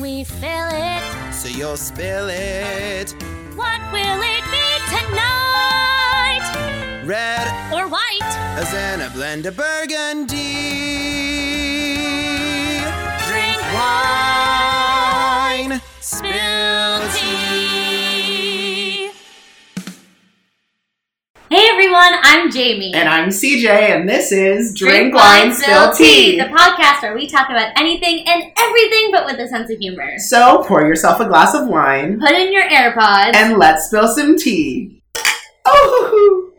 we fill it. So you'll spill it. What will it be tonight? Red Or white? as in a blend of burgundy. Drink Wine. Spill tea. Everyone, I'm Jamie. And I'm CJ, and this is Drink Wine, Spill Tea, the podcast where we talk about anything and everything but with a sense of humor. So pour yourself a glass of wine Put in your AirPods. and let's spill some tea. Oh,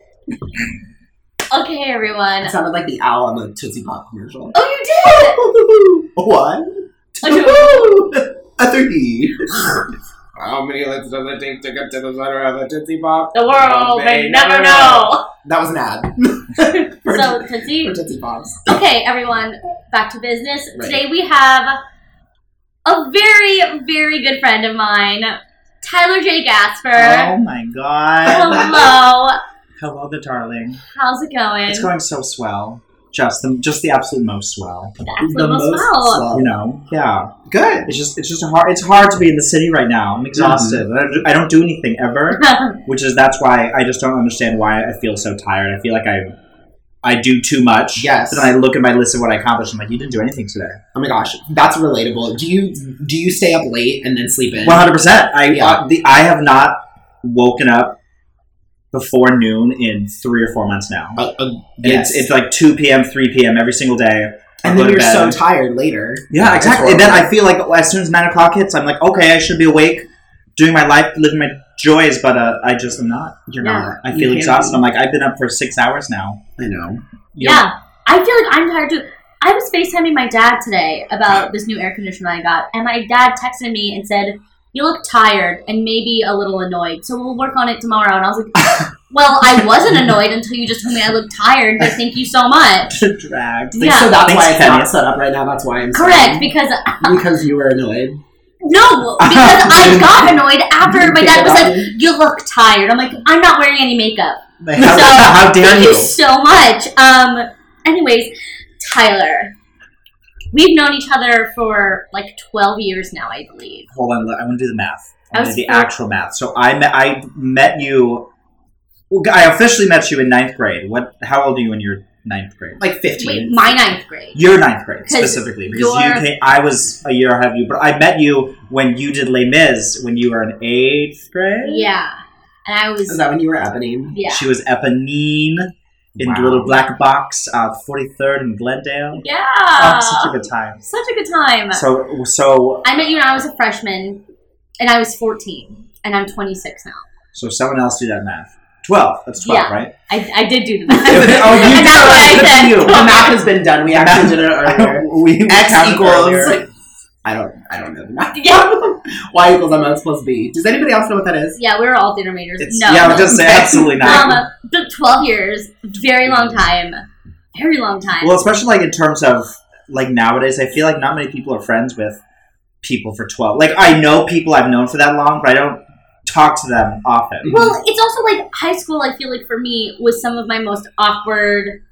okay, everyone. it sounded like the owl on the Tootsie Pop commercial. Oh, you did! One, A two, a three. How many licks does it take to get to the center of the Tootsie Pop? The world may They never never know. That was an ad. for, So, Tootsie. for Tootsie Pops. Okay, everyone, back to business. Right. Today we have a very, very good friend of mine, Tyler J. Gasper. Oh my god. Hello. Hello, the darling. How's it going? It's going so swell. Just the just the absolute most swell. The absolute The most most swell. swell. You know, yeah. Good. It's just it's just hard. It's hard to be in the city right now. I'm exhausted. Mm-hmm. I, don't do, I don't do anything ever, which is that's why I just don't understand why I feel so tired. I feel like I I do too much. Yes. But then I look at my list of what I accomplished. I'm like, you didn't do anything today. Oh my gosh, that's relatable. Do you do you stay up late and then sleep in? One hundred percent. I Yeah. uh, the I have not woken up before noon in three or four months now. Uh, uh, yes. it's, it's like 2 p.m., 3 p.m. every single day. I and then you're so tired later. Yeah, It's exactly. And then. I feel like as soon as 9 o'clock hits, I'm like, okay, I should be awake, doing my life, living my joys, but uh, I just am not. You're Yeah. not. I feel exhausted. be. I'm like, I've been up for six hours now. I know. You know, yeah. I feel like I'm tired too. I was FaceTiming my dad today about this new air conditioner I got, and my dad texted me and said, You look tired and maybe a little annoyed, so we'll work on it tomorrow. And I was like, Well, I wasn't annoyed until you just told me I look tired, but thank you so much. dragged. Yeah. So that's why it's Kenya. not set up right now. That's why I'm Correct, because because you were annoyed. no, because I got annoyed after my dad was like, "You look tired." I'm like, "I'm not wearing any makeup." How, So, how dare Thank you you? so much. Um. Anyways, Tyler, we've known each other for like 12 years now, I believe. Hold on, I want to do the math. I I want to was do the four- actual math. So I met, I met you. well, I officially met you in ninth grade. What? How old are you in your ninth grade? Like 15. Wait, my ninth grade. Your ninth grade specifically, because you you're- came, I was a year ahead of you, but I met you when you did Les Mis when you were in eighth grade. Yeah, and I was Is that when you were Eponine? yeah. She was Eponine in Wow. the little black box, uh, 43rd in Glendale. Yeah, Oh, such a good time. Such a good time. So, so, I met you when I was a freshman, and I was 14, and I'm 26 now. so someone else do that math. 12. That's 12, Yeah. right? I, I did do the math. Oh, you and did that's what I said. you. The math has been done. We actually did it earlier. we X equals. earlier. I don't. I don't know the math. Yeah. Y equals mx plus b. Does anybody else know what that is? Yeah, we were all theater majors. It's, no, yeah, I would just say absolutely not. um, the 12 years, very long time, very long time. Well, especially like in terms of like nowadays, I feel like not many people are friends with people for twelve. Like I know people I've known for that long, but I don't talk to them often. Well, it's also like high school. I feel like for me was some of my most awkward,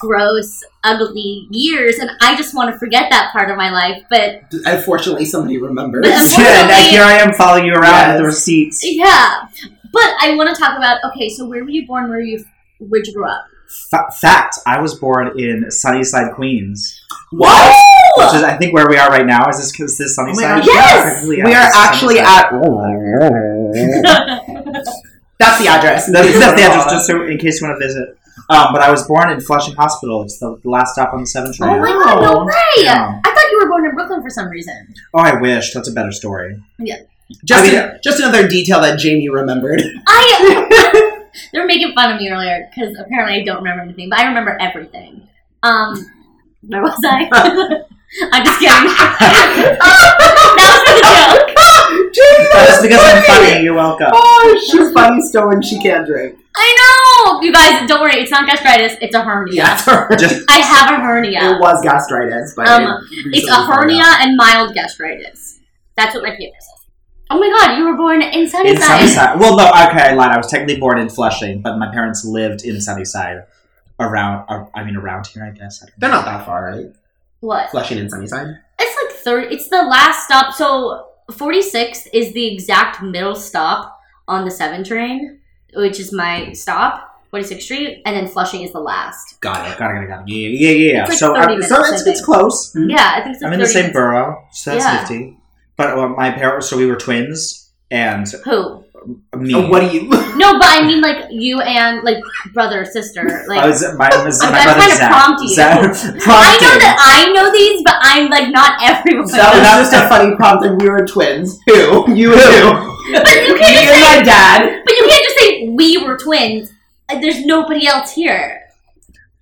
gross, ugly years, and I just want to forget that part of my life. But Unfortunately, somebody remembers. But- yeah, and I- here I am following you around with the Yes. receipts. yeah, but I want to talk about. Okay, so where were you born? Where you? Where'd you grow up? Fa- fact: I was born in Sunnyside, Queens, what? which is I think where we are right now. Is this is this Oh Sunnyside? gosh, Yes! Technically, We are actually Sunnyside. at. That's the address. That's, that's the address, just so in case you want to visit. Um, but I was born in Flushing Hospital. It's the last stop on the Seven Train. Oh my god, no way! Yeah. I thought you were born in Brooklyn for some reason. Oh, I wish. That's a better story. Yeah. Just, I mean- an- just another detail that Jamie remembered. I. they were making fun of me earlier because apparently I don't remember anything, but I remember everything. Um, where was I? I'm just kidding. that was for the joke. That's because I'm funny. You're welcome. Oh, she's funny still when she can't drink. I know, you guys. Don't worry, it's not gastritis. It's a hernia. Yeah, it's her. Just I have a hernia. It was gastritis, but Um, it It's recently a found hernia out. and mild gastritis. That's what my paper says. Oh my god, you were born in Sunnyside. in Sunnyside. Well, no, okay, I lied. I was technically born in Flushing, but my parents lived in Sunnyside. Around, uh, I mean, around here, I guess. I don't They're know. not that far, right? What? Flushing and Sunnyside. It's like third. It's the last stop. So 46th is the exact middle stop on the seven train, which is my stop. 46th Street, and then Flushing is the last. Got it. Got it, got it, got it. Yeah, yeah, yeah. yeah. It's like so, 30 uh, minutes, so I it's, think. it's close. Yeah, I think it's like I'm in the same minutes. borough, so that's Yeah. nifty. But uh, my parents, so we were twins, and Who? me. Oh, what do you? No, but I mean like you and like brother sister. Like I was my, was I'm my trying brother to Zach. prompt you. Zach I know that I know these, but I'm like not everyone. So that was just a funny prompt, and we were twins. Who? You and who? But you can't say, my dad. but you can't just say we were twins. There's nobody else here.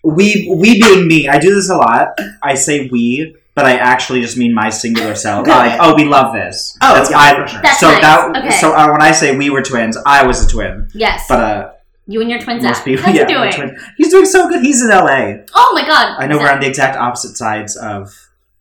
we we being me. I do this a lot. I say we, but I actually just mean my singular self. Got like, it. oh, we love this. Oh, That's yeah, I. sure. That's so nice. that Okay. so uh, when I say we were twins, I was a twin. Yes, But uh, you and your twin most people, How's yeah, he doing? twin- He's doing so good. He's in L.A. Oh my god! I know we're on the exact opposite sides of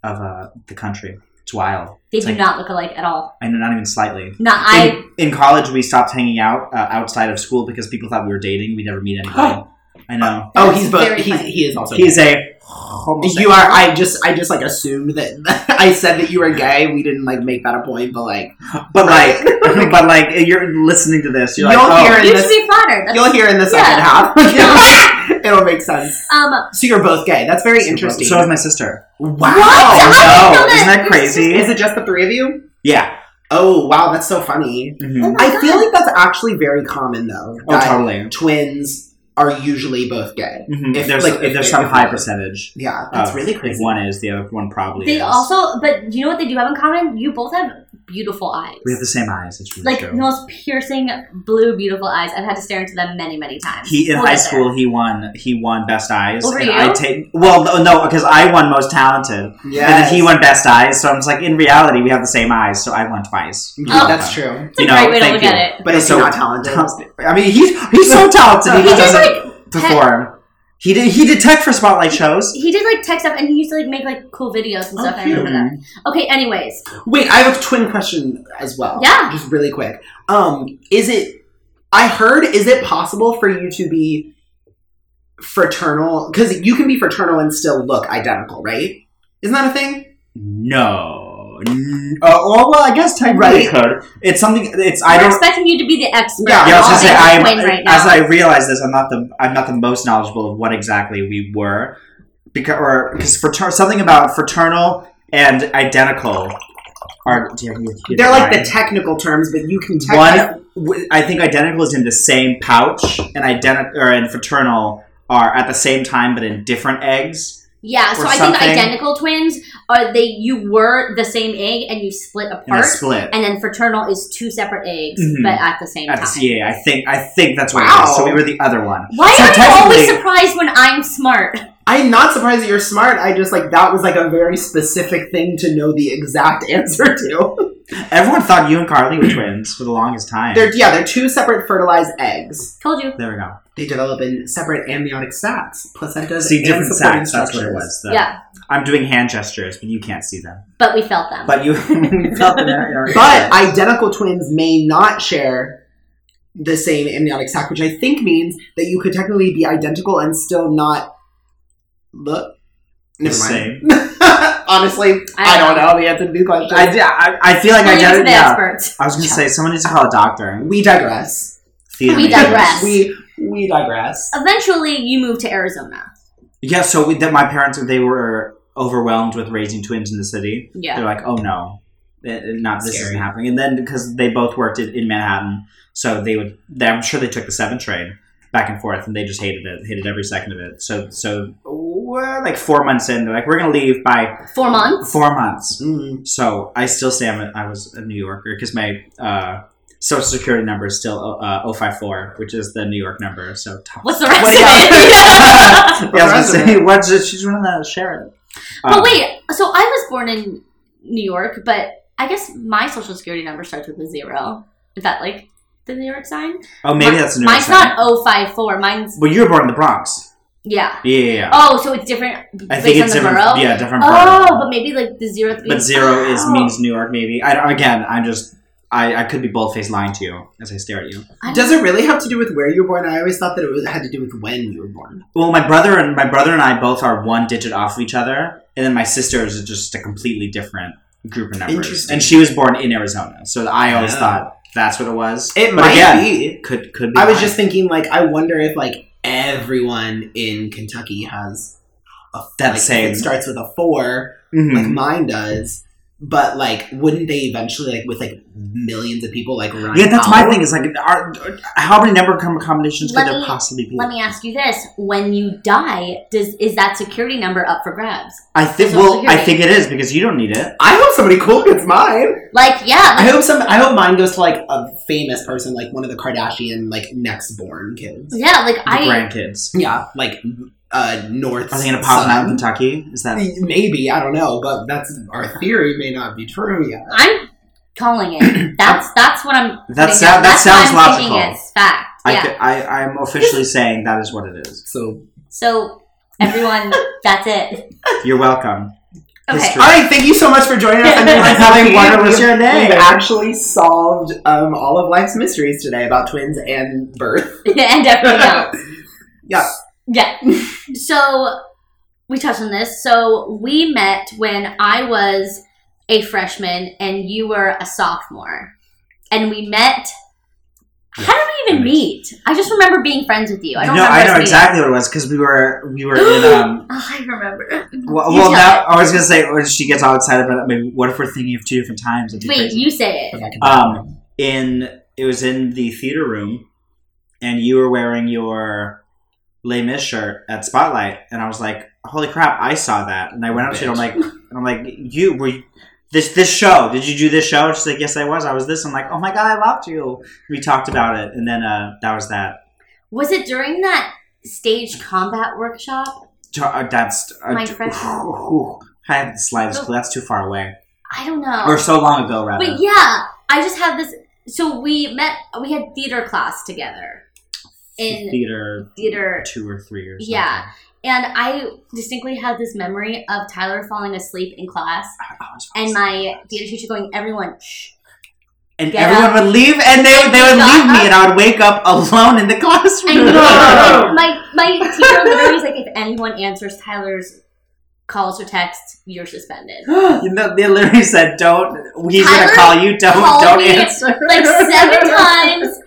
of uh, the country. It's wild. They It's do like- not look alike at all. I know, not even slightly. Not I. in, in college, we stopped hanging out uh, outside of school because people thought we were dating. We never meet anybody. I know. Oh, he's both. very He's, funny. he is also. He's gay. a homosexual. You are. I just. I just like assumed that I said that you were gay. We didn't like make that a point, but like But like, but like, you're listening to this. You're You'll like, oh, hear it. You this- should be flattered. That's, you'll hear in the second Yeah. half. It'll make sense. um, So you're both gay. That's very interesting. So is my sister. wow. What? How do you no, know that? isn't that crazy? Is it just the three of you? Yeah. Oh wow, that's so funny. Mhm. Oh my I feel like that's actually very common though. Oh, totally. Twins are usually both gay. Mhm. If, there's like, if if there's some high percentage. Yeah, that's of- really if crazy. one is, the other one probably they is. also, but you know what they do have in common? You both have beautiful eyes. we have the same eyes. It's really like true. the most piercing blue, beautiful eyes. I've had to stare into them many, many times. He in We'll high get there. school he won he won best eyes Over and you? I take well no no because I won most talented Yeah, and then he won best eyes so I'm just like in reality we have the same eyes so I won twice. Oh. That's true. It's a know, great way to thank look you. at it. But is So- not talented? I mean he's he's so talented he, He just doesn't like perform. He did he did tech for spotlight shows. he did like tech stuff, and he used to like make like cool videos and Oh, stuff. I remember that. Okay, anyways, Wait, I have a twin question as well. Yeah. Just really quick. Um, is it I heard is it possible for you to be fraternal because you can be fraternal and still look identical, right? Isn't that a thing? No. N- Uh, oh, well, I guess technically Right. It's something. It's I we're don't. expecting you to be the expert. Yeah, Yeah, I was gonna say I'm right as I realize this, I'm not the I'm not the most knowledgeable of what exactly we were because or because frater- something about fraternal and identical are do you have- you have They're like the technical terms, but you can technically one. w- I think identical is in the same pouch, and identical or and fraternal are at the same time but in different eggs. Yeah, so I think identical twins are they you were the same egg and you split In a apart, split. and then fraternal is two separate eggs Mhm. but at the same At time. the, yeah, I think I think that's what it Wow. is. So we were the other one. Why So are you always surprised when I'm smart? I'm not surprised that you're smart. I just like that was like a very specific thing to know the exact answer to. Everyone thought you and Carly were twins for the longest time. They're yeah, they're two separate fertilized eggs. Told you. there we go. They develop in separate amniotic sacs, placentas, See and different supporting sacks. That's what it structures. was. The- Yeah, I'm doing hand gestures, but you can't see them. but we felt them. But you felt them. there. But identical twins may not share the same amniotic sac, which I think means that you could technically be identical and still not look. Never The mind. Honestly, I, I don't don't know the answer to these questions. I, I, I feel like We'll I leave it to did. the Yeah. experts. I was going to say someone needs to call a doctor. we digress. Theater We majors. digress. We we digress. Eventually, you moved to Arizona. Yeah. So we, that my parents they were overwhelmed with raising twins in the city. Yeah. They're like, oh no, it- not this Scary. isn't happening. And then because they both worked in, in Manhattan, so they would. They, I'm sure they took the seven train back and forth, and they just hated it, hated every second of it. So so well, like four months in, they're like, we're gonna leave by Four months. four months. Mm. So I still say I'm a, I was a New Yorker because my uh, social security number is still uh, 054, which is the New York number. So What's the rest What of do you it? yeah, I was gonna of say, what's it? She's running that Sharon. but Um, wait, so I was born in New York, but I guess my social security number starts with a zero. Is that like the New York sign? Oh, maybe Mi- that's a New York Mine's sign. not 054. Mine's Well, you were born in the Bronx. yeah. Yeah, yeah, yeah. Oh, so it's different based I think on it's the different. borough. Yeah, different. Oh, borough. but maybe like the zero. but zero is Oh. means New York. Maybe. I again, I'm just. I, I could be bold faced lying to you as I stare at you. I Does it really have to do with where you were born? I always thought that it was, had to do with when you were born. Well, my brother and my brother and I both are one digit off of each other, and then my sister is just a completely different group of numbers. Interesting. And she was born in Arizona, so I always Yeah. thought that's what it was. It But might again, be. Could could be. I was mine. just thinking, like, I wonder if like everyone in Kentucky has a That like, same- It starts with a four, Mhm. like mine does. But like, wouldn't they eventually, like, with like millions of people, like run? yeah, that's my thing. Is like, are, how many number com- combinations Let could there me- possibly be? Let me ask you this: When you die, does is that security number up for grabs? I think. Social Well, I think it is because you don't need it. I hope somebody cool gets mine. Like, yeah, I hope some. I hope mine goes to like a famous person, like one of the Kardashian like next born kids. yeah, like The I, grandkids. Yeah, like uh North. Are they gonna pop them out in Kentucky? Is that? Maybe I don't know, but that's our theory. May not be true yet. I'm calling it. That's that's what I'm. That putting that That's sounds what I'm logical. It's fact. I, Yeah. could, I I'm officially saying that is what it is. So, So everyone, that's it. You're welcome. Okay. History. all right, thank you so much for joining us. I'm I thought we wondered what's your name. We've actually solved um, all of life's mysteries today about twins and birth. and everything else. Yeah. Yeah. So we touched on this. So we met when I was a freshman and you were a sophomore. And we met. How did we even meet? I just remember being friends with you. I don't no, I know exactly what it was because we were we were in um. Oh, I remember. Well, well now. I was gonna say when she gets all excited about it. Maybe what if we're thinking of two different times? Wait, crazy. you say it. Um, in it was in the theater room, and you were wearing your Les Mis shirt at Spotlight, and I was like, "Holy crap! I saw that!" And I went up to you, and I'm like, and "I'm like, you were you, this this show? Did you do this show?" She's like, "Yes, I was. I was this." I'm like, "Oh my god, I loved you." We talked about it, and then uh, that was that. Was it during that stage combat workshop? Jo- uh, That's uh, My t- freshman- I have the slightest clue. That's too far away, I don't know. or so long ago, rather. But yeah, I just have this. So we met. We had theater class together in theater theater, two or three or something. Yeah. and I distinctly had this memory of Tyler falling asleep in class, and my theater teacher going, "Everyone, shh." and Get everyone up. would leave, and they, they would leave me, up. and I would wake up alone in the classroom. And my my teacher literally was like, "If anyone answers Tyler's calls or texts, you're suspended." you know, they literally said, "Don't. He's Tyler gonna call you. Don't. Don't answer." Like seven times.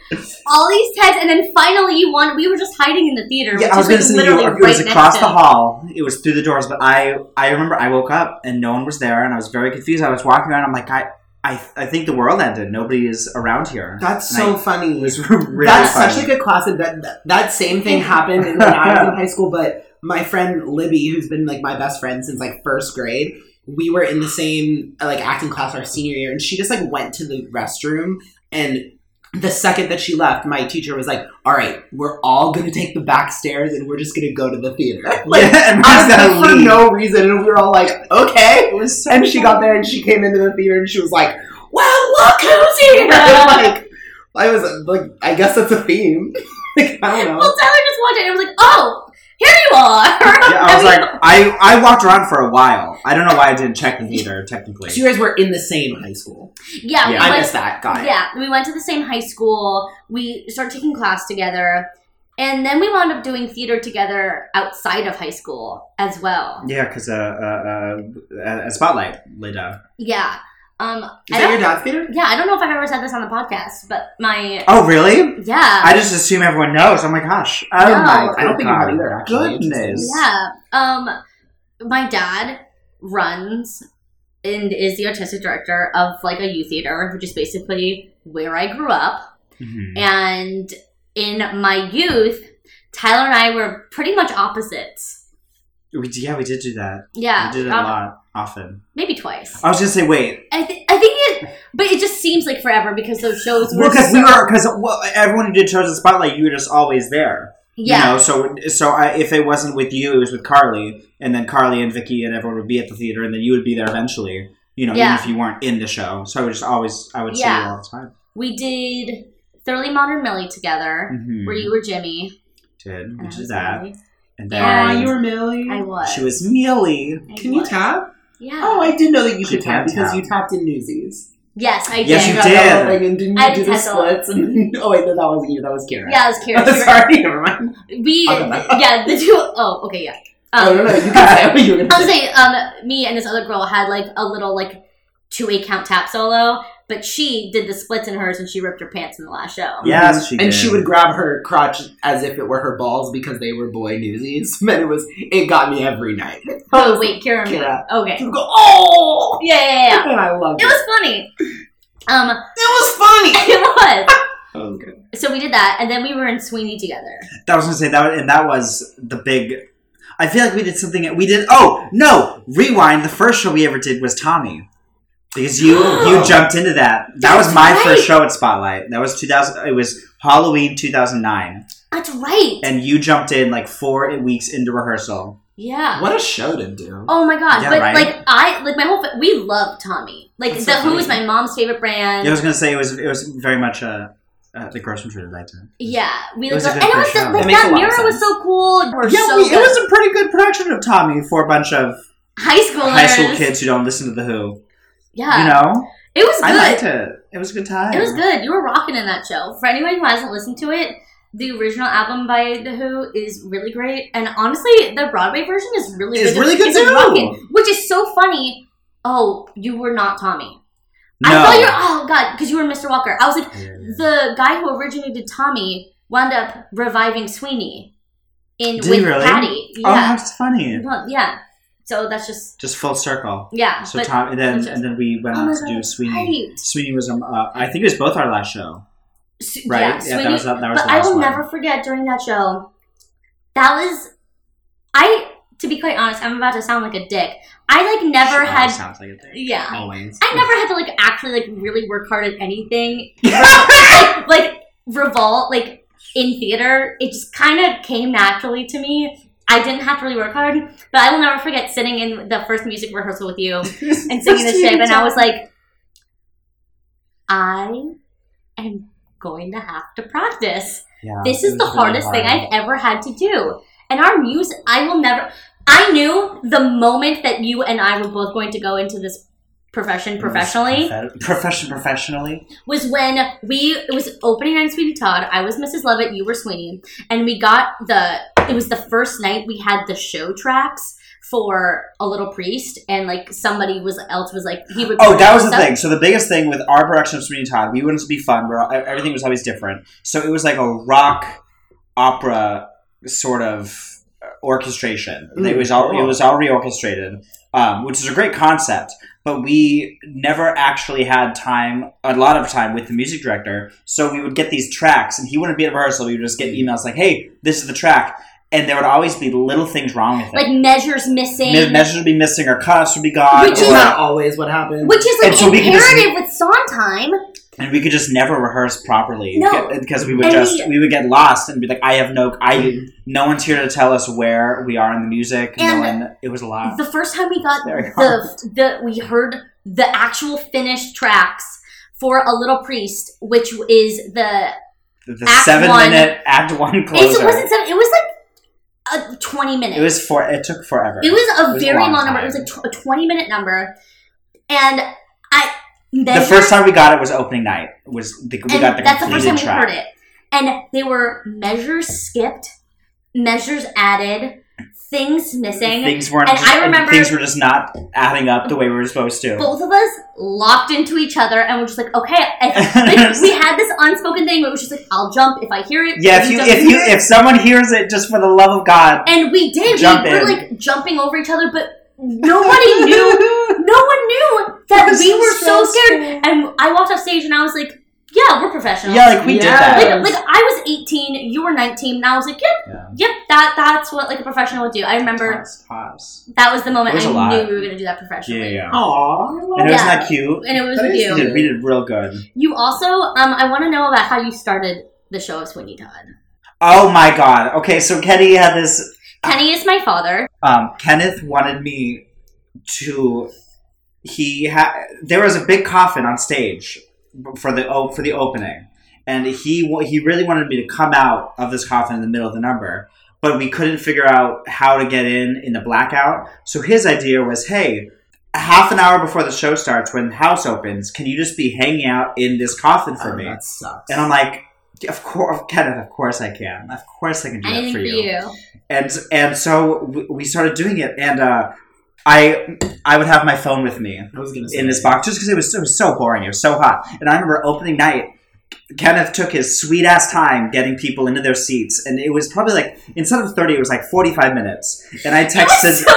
All these texts, and then finally you won. We were just hiding in the theater. Yeah, which I was is, gonna like, say you, literally it was across the hall. It was through the doors, but I I remember I woke up and no one was there, and I was very confused. I was walking around. I'm like, I I, I think the world ended. Nobody is around here. That's And so I- funny. It was really That's funny. such a good class. And that, that that same thing happened when I was in high school. But my friend Libby, who's been like my best friend since like first grade, we were in the same like acting class our senior year, and she just like went to the restroom and. The second that she left, my teacher was like, "All right, we're all gonna take the back stairs, and we're just gonna go to the theater." Like, yeah, and for leave. no reason, and we were all like, "Okay." It was so And she got there, and she came into the theater, and she was like, "Well, look who's here!" like, I was like, I guess that's a theme. like, I don't know. Well, Tyler just walked in and was like, "Oh, here you are." Yeah, I was mean, like, I, I walked around for a while. I don't know why I didn't check the theater technically. So you guys were in the same high school. yeah, we Yeah. I went, missed that. Got it. yeah, we went to the same high school. We started taking class together, and then we wound up doing theater together outside of high school as well. Yeah, because uh, uh, uh, a spotlight laid down. Yeah. Um. Is I that your dad's theater? yeah, I don't know if I've ever said this on the podcast, but my Oh, really? yeah. I just assume everyone knows. Oh my gosh. Oh No. my I don't think you God. have either, actually. Goodness. Yeah. Um, my dad runs and is the artistic director of like a youth theater, which is basically where I grew up. Mhm. And in my youth, Tyler and I were pretty much opposites. We, yeah, we did do that. Yeah, we did it a um, lot, often. maybe twice. I was gonna say, wait, I, th- I think it, but it just seems like forever because those shows were. well, because we were, because well, everyone who did shows at Spotlight, you were just always there. yeah, You know, so so I, if it wasn't with you, it was with Carly, and then Carly and Vicky and everyone would be at the theater, and then you would be there eventually. You know, Yeah. even if you weren't in the show. So I would just always, I would see you all the time. we did Thoroughly Modern Millie together, Mhm. where you were Jimmy. did, which is that, Millie. And Yeah, then Aw, you were Millie. I was. she was Millie. I Can you tap? Yeah. Oh, I did know that you She could tap because tap. you tapped in Newsies. yes, I did. Yes, you got did. thing, And didn't I you do the did splits? And, oh wait, no, that wasn't you. That was Kira. Yeah, it was Kira. Kira- Sorry, never mind. We, I'll go back. yeah, the two, oh, okay, yeah. Um, oh no, no, you can say what you were I gonna was say. saying, um, me and this other girl had like a little like two a count tap solo, but she did the splits in hers and she ripped her pants in the last show. Yes, she and did. she would grab her crotch as if it were her balls because they were boy newsies. Man, it was it got me every night. Oh wait, Kira. Yeah. Okay. She would go, oh, Yeah, yeah, yeah. and I loved It it. was funny. Um, It was funny. it was. Okay. So we did that, and then we were in Sweeney together. That was gonna say that, and that was the big. I feel like we did something. We did. Oh no! Rewind. The first show we ever did was Tommy, because you you jumped into that. That was my right. first show at Spotlight. That was two thousand. It was Halloween two thousand nine, That's right. and you jumped in like four weeks into rehearsal. yeah. What a show to do. Oh my god! Yeah, but right? like I like my whole fa- we love Tommy. Like That's the so Who is funny. my mom's favorite brand. Yeah, I was gonna say it was it was very much uh, uh, the Grossman Trader that time. Yeah, we It was like, and it was the, like It that mirror was so cool. We're Yeah, so we, it was a pretty good production of Tommy for a bunch of high school high school kids who don't listen to the Who. Yeah, You know, it was good. I liked it. It was a good time. It was good. You were rocking in that show. For anyone who hasn't listened to it, the original album by The Who is really great, and honestly, the Broadway version is really It's good. really good it's too. rocking, which is so funny. Oh, you were not Tommy. No. I thought you're. Oh God, because you were Mr. Walker. I was like, the guy who originated Tommy wound up reviving Sweeney in Did with really? Patti. Oh, Yeah, that's funny. well, yeah. So that's just Just full circle. yeah. So Tom, and then just- and then we went Oh on to do Sweeney. right. Sweeney was um, uh, I think it was both our last show, right? Yeah, Yeah, that was that, was but I will one. never forget during that show. That was I. To be quite honest, I'm about to sound like a dick. I like never Sure, had. sounds like a thing. Yeah, Always. I never had to like actually like really work hard at anything. like, like revolt like in theater, it just kind of came naturally to me. I didn't have to really work hard, but I will never forget sitting in the first music rehearsal with you and singing the ship, and I was like, I am going to have to practice. Yeah, This is the was really hardest thing. I've ever had to do. And our music, I will never. I knew the moment that you and I were both going to go into this profession professionally Profe- profession professionally. was when we it was opening night Sweeney Todd. I was Mrs. Lovett, you were Sweeney, and we got the. It was the first night we had the show tracks for a little priest, and like somebody was else was like he would. Oh, that was the stuff. thing. So the biggest thing with our production of Sweeney Todd, we wanted to be fun. Where everything was always different. So it was like a rock opera sort of orchestration. Mm, it was all it was all reorchestrated, um, which is a great concept. But we never actually had time, a lot of time with the music director. So we would get these tracks, and he wouldn't be at rehearsal. We would just get emails like, "Hey, this is the track," and there would always be little things wrong with it. Like measures missing, Me- measures would be missing, or cutoffs would be gone, Which Is not always what happened? which is like And so we could just- imperative with Sondheim. and we could just never rehearse properly No. Because we would And just we- we, would get lost and be like i have no i mm-hmm. no one's here to tell us where we are in the music no And one it was a lot The first time we got Very the the we heard the actual finished tracks for a little priest, which is the the, the Act seven one. minute act one it wasn't seven, it was like a twenty minutes. it was for it took forever. It was a It was a very long long, number. It was like tw- a twenty minute number, and I the first time we got it was opening night. Was the, we got the that's the first time we heard it, and they were measures skipped, measures added, things missing. things weren't And I remember- things were just not adding up the way we were supposed to Both of us locked into each other and we're just like, okay. Like, we had this unspoken thing where it was just like, I'll jump if I hear it. yeah if you if you if someone hears it just for the love of god and we did. Jump we were like jumping over each other, but nobody knew. No one knew that we were so stressful. scared. And I walked off stage and I was like, yeah, we're professionals. yeah like we did that Like, like I was 18, you were 19, and I was like, yep, Yeah. yep, that that's what like a professional would do. I remember Pause, pause. that was the moment It was I a lot. knew we were gonna do that professionally. yeah yeah Aww. and it wasn't Yeah. that cute And it was That with you. We did, we did real good. You also, um, I want to know about how you started the show of Sweeney Todd. Oh my god. Okay, so Kenny had this. Kenny is my father. Um, Kenneth wanted me to. He had. There was a big coffin on stage for the o- for the opening, and he he really wanted me to come out of this coffin in the middle of the number, but we couldn't figure out how to get in in the blackout. So his idea was, hey. Half an hour before the show starts, when the house opens, can you just be hanging out in this coffin for Oh, me? that sucks. And I'm like, of course, Kenneth, of course I can. Of course I can do Anything that for for you. you. And and so we- we started doing it, and uh, I I would have my phone with me I was gonna say in this box just because it was it was so boring. It was so hot, and I remember opening night. Kenneth took his sweet ass time getting people into their seats, and it was probably like instead of thirty, it was like forty five minutes. And I texted, so.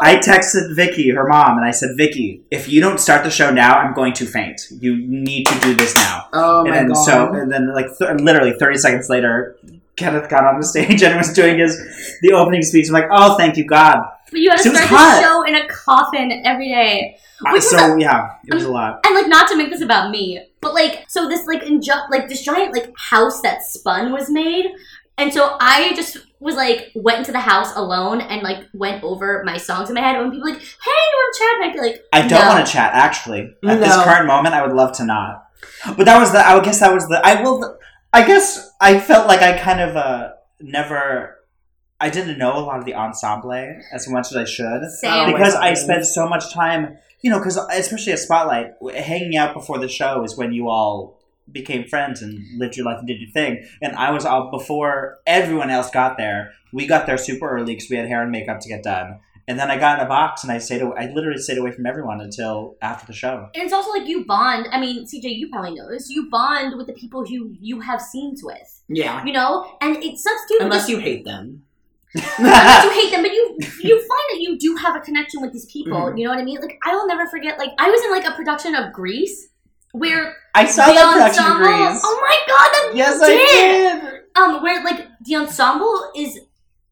I texted Vicky, her mom, and I said, "Vicky, if you don't start the show now, I'm going to faint. You need to do this now." Oh my and then god. so, and then like th- literally thirty seconds later, Kenneth got on the stage and was doing his the opening speech. I'm like, "Oh, thank you, God." But you had to It start the show in a coffin every day. Which is so yeah, it was a lot. And like not to make this about me, but like so this like inju- like this giant like house that spun was made, and so I just was like went into the house alone and like went over my songs in my head. And when people were like, "Hey, you want to chat?" and I'd be like, I don't No. want to chat actually. At this No. current moment, I would love to not. But that was the. I would guess that was the. I will. I guess I felt like I kind of uh never. I didn't know a lot of the ensemble as much as I should Same. Oh, because I spent so much time. You know, because especially at Spotlight, hanging out before the show is when you all became friends and lived your life and did your thing. And I was out before everyone else got there. We got there super early because we had hair and makeup to get done. And then I got in a box and I stayed. aw- I literally stayed away from everyone until after the show. And it's also like you bond. I mean, CJ, you probably know this. You bond with the people who you have scenes with. yeah. You know, and it sucks too. Unless you hate them. You hate them, but you you find that you do have a connection with these people. Mhm. You know what I mean? Like I will never forget. Like I was in like a production of Grease where I saw the the production of. Grease. Oh my god, that yes, you I did. did. Um, where like the ensemble is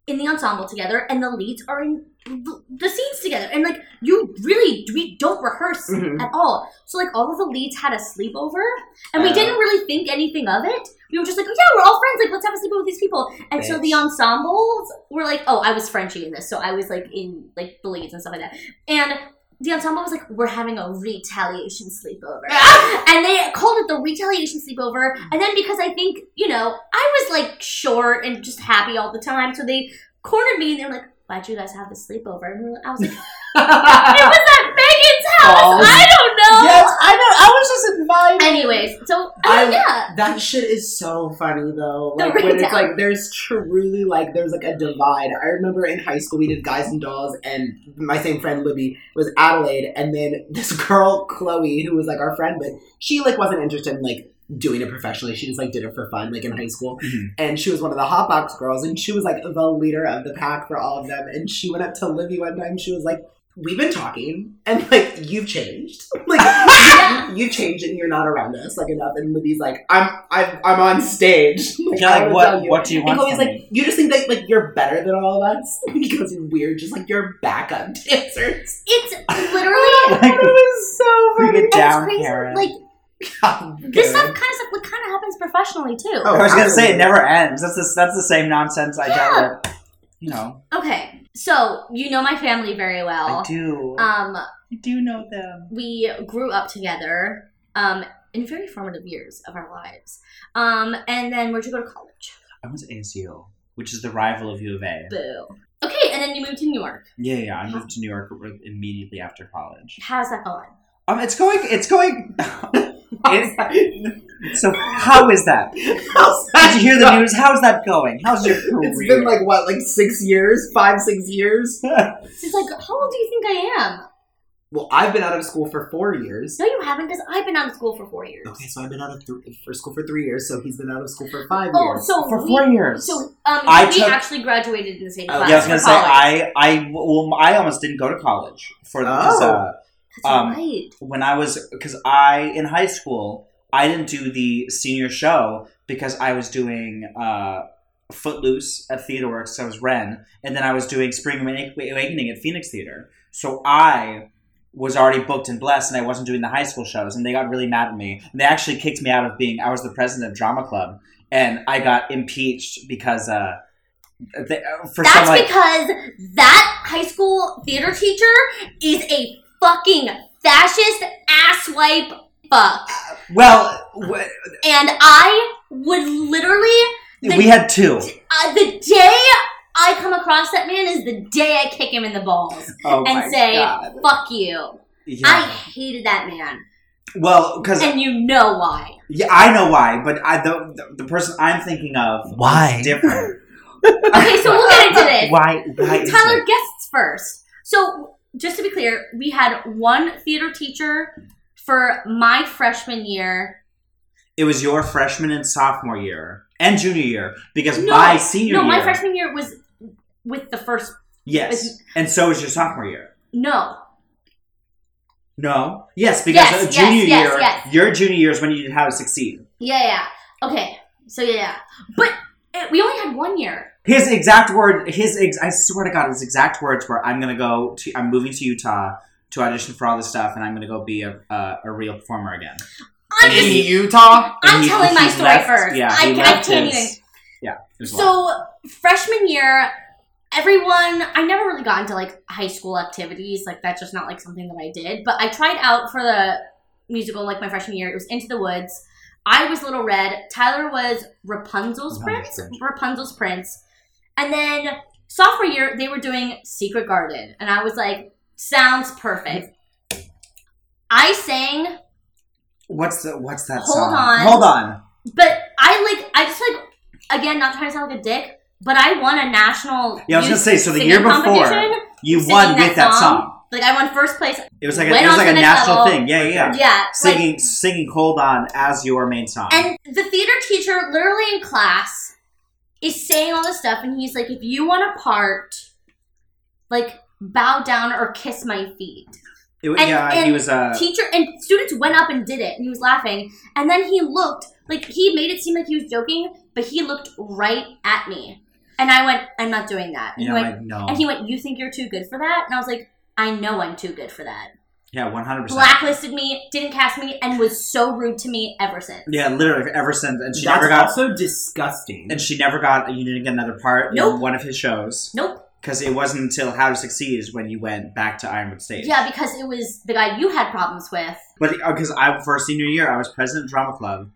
in the ensemble together, and the leads are in the, the scenes together, and like you really we don't rehearse Mhm. at all. So like all of the leads had a sleepover, and we Oh. didn't really think anything of it. We were just like, oh yeah, we're all friends. Like let's have a sleepover with these people. And so the ensembles were like, oh, I was Frenchie in this, so I was like in like the leads and stuff like that. And the ensemble was like, we're having a retaliation sleepover. and they called it the retaliation sleepover. And then because I think, you know, I was like short and just happy all the time, so they cornered me and they were like, why'd you guys have the sleepover? And I was like, it was at Megan's house. Balls. I don't know. Yes, I know. I was just invited. Anyways, so I mean, I- yeah. That shit is so funny though. Like when it's like there's truly like there's like a divide. I remember in high school we did Guys and Dolls and my same friend Libby was Adelaide and then this girl Chloe who was like our friend but she like wasn't interested in like doing it professionally. She just like did it for fun like in high school. Mhm. And she was one of the hot box girls and she was like the leader of the pack for all of them and she went up to Libby one time she was like We've been talking, and like you've changed. Like you changed, and you're not around us like enough. And Libby's like, I'm, I'm, I'm on stage. Like, Yeah, like, what- you. what do you And want Chloe's from like, me? you just think that like you're better than all of us because we're just like your backup dancers. It's literally Like, it was so bring funny. it it's down, crazy. Karen. Like God, this stuff kind of stuff like, kind of happens professionally too. Oh, I was gonna say it never ends. That's the, that's the same nonsense I Yeah. dealt with. You know, Okay, so you know my family very well. I do. Um, I do know them. we grew up together um, in very formative years of our lives. Um, and then where'd you go to college? I went to ASU, which is the rival of U of A. Boo. Okay, and then you moved to New York. Yeah, yeah. I moved to New York immediately after college. How's that going? Um, it's going. It's going. it, so how is that? How's that Did you hear the going? news? How's that going? How's your career? It's been like what, like six years, five, six years. It's like, how old do you think I am? Well, I've been out of school for four years. No, you haven't, because I've been out of school for four years. Okay, so I've been out of th- for school for three years. So he's been out of school for five Oh, years. so for we- four years. So um, I we took- actually graduated in the same Oh, class. yeah, I was gonna say college. I I well I almost didn't go to college for because Oh. uh, That's um, right. when I was because I in high school I didn't do the senior show because I was doing uh, Footloose at Theater Works. I was Ren, and then I was doing Spring Awakening at Phoenix Theater. So I was already booked and blessed, and I wasn't doing the high school shows, and they got really mad at me. And they actually kicked me out of being. I was the president of Drama Club, and I got impeached because. Uh, they, for That's some like because that high school theater teacher is a fucking fascist asswipe fuck. well w- And I would literally, The- we had two uh, the day I come across that man is the day I kick him in the balls oh and say, God. fuck you. Yeah. I hated that man. well because And you know why. Yeah, I know why, but I the the, the person I'm thinking of Why? is different. Okay, so we'll get into this. why? Why? is Tyler it? guests first. So just to be clear, we had one theater teacher for my freshman year. It was your freshman and sophomore year and junior year because No, my senior no, year. my freshman year was with the first. Yes, and so was your sophomore year. No, No. Yes, because Yes, junior yes, year, yes. your junior year is when you didn't have to succeed. yeah, yeah. Okay, so yeah, yeah. but uh, we only had one year. His exact word, his ex- I swear to God, his exact words were, "I'm gonna go to, I'm moving to Utah to audition for all this stuff, and I'm gonna go be a a, a real performer again." I'm In just, Utah? I'm he- telling my story left- first. Yeah, I, I can't his- even. Yeah. it was wild. So freshman year, everyone I never really got into like high school activities. Like that's just not like something that I did. But I tried out for the musical like my freshman year. It was Into the Woods. I was Little Red. Tyler was Rapunzel's. Prince. Rapunzel's Prince. And then sophomore year they were doing Secret Garden, and I was like, sounds perfect. I sang What's the what's that song? Hold song? on. Hold on. But I like I just like again not trying to sound like a dick, but I won a national. Yeah, I was youth gonna say, so the singing year before, You singing won with that song. Like I won first place. It was like a, Went it was on like to a the next national level. thing. Yeah, yeah. yeah. Yeah, Singing singing "Hold On" as your main song. and the theater teacher literally in class is saying all this stuff, and he's like, "If you want a part, like bow down or kiss my feet." It and- yeah, he and was uh, teacher and students went up and did it and he was laughing. And then he looked like he made it seem like he was joking but he looked right at me. And i went i'm not doing that. And, you he went, no, and he went you think you're too good for that? And i was like i know i'm too good for that yeah, one hundred percent. blacklisted me didn't cast me and was so rude to me ever since Yeah, literally ever since, and she That's never got, so disgusting. and she never got. You didn't get another part Nope. in one of his shows nope because it wasn't until How to Succeed is when you went back to Ironwood Stage. yeah because it was the guy you had problems with But because I for senior year, I was president of drama club,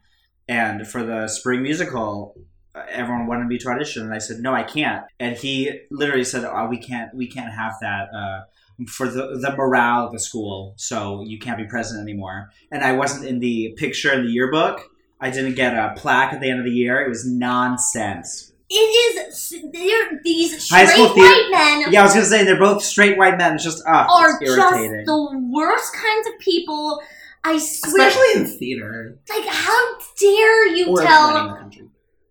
and for the spring musical, uh, everyone wanted me to audition, and I said no, I can't. And he literally said, oh, "We can't, we can't have that uh, for the the morale of the school, so you can't be president anymore." And I wasn't in the picture in the yearbook. I didn't get a plaque at the end of the year. It was nonsense. it is they're these High straight school theater- white men Yeah, I was gonna say they're both straight white men. It's just ah, are it's just irritating. the worst kinds of people I swear Especially in theater. Like, how dare you Or running tell the country.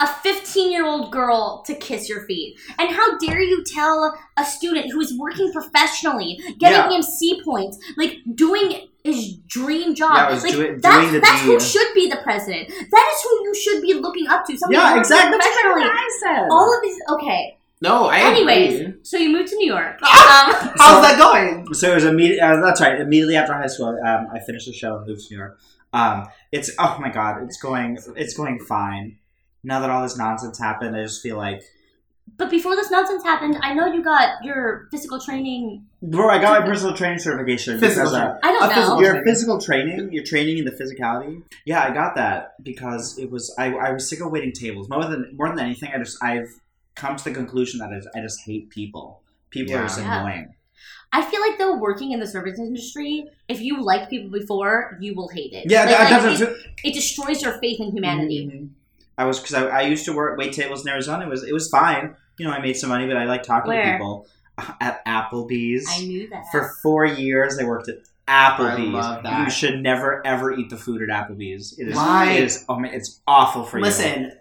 A 15 year old girl to kiss your feet? And how dare you tell a student who is working professionally, getting EMC points, like doing his dream job? Yeah, like, that's, that's who should be the president. That is who you should be looking up to. Somebody yeah, exactly. That's what I said. All of these. Okay. No, I Anyways, agree. so you moved to New York. Ah! Um, How's that going? So it was immediately. Uh, that's right. Immediately after high school, um, I finished the show and moved to New York. Um, it's oh my god, it's going, it's going fine. Now that all this nonsense happened, I just feel like, but before this nonsense happened, I know you got your physical training. bro, I got my personal training certification Physical because training. I don't know. physical- your physical training, your training in the physicality. Yeah, I got that because it was I, I was sick of waiting tables. More than more than anything, I just I've come to the conclusion that I just, I just hate people. People Yeah. are just Yeah. annoying. I feel like though working in the service industry, if you liked people before, you will hate it. Yeah, Like- that, like, that's it, what- it destroys your faith in humanity. Mhm. I was because I, I used to work wait tables in Arizona. It was it was fine. You know, I made some money, but I like talking Where? to people at Applebee's. I knew that. For four years, I worked at Applebee's. love that. You should never ever eat the food at Applebee's. It is Why? it is oh man, it's awful for you. Listen,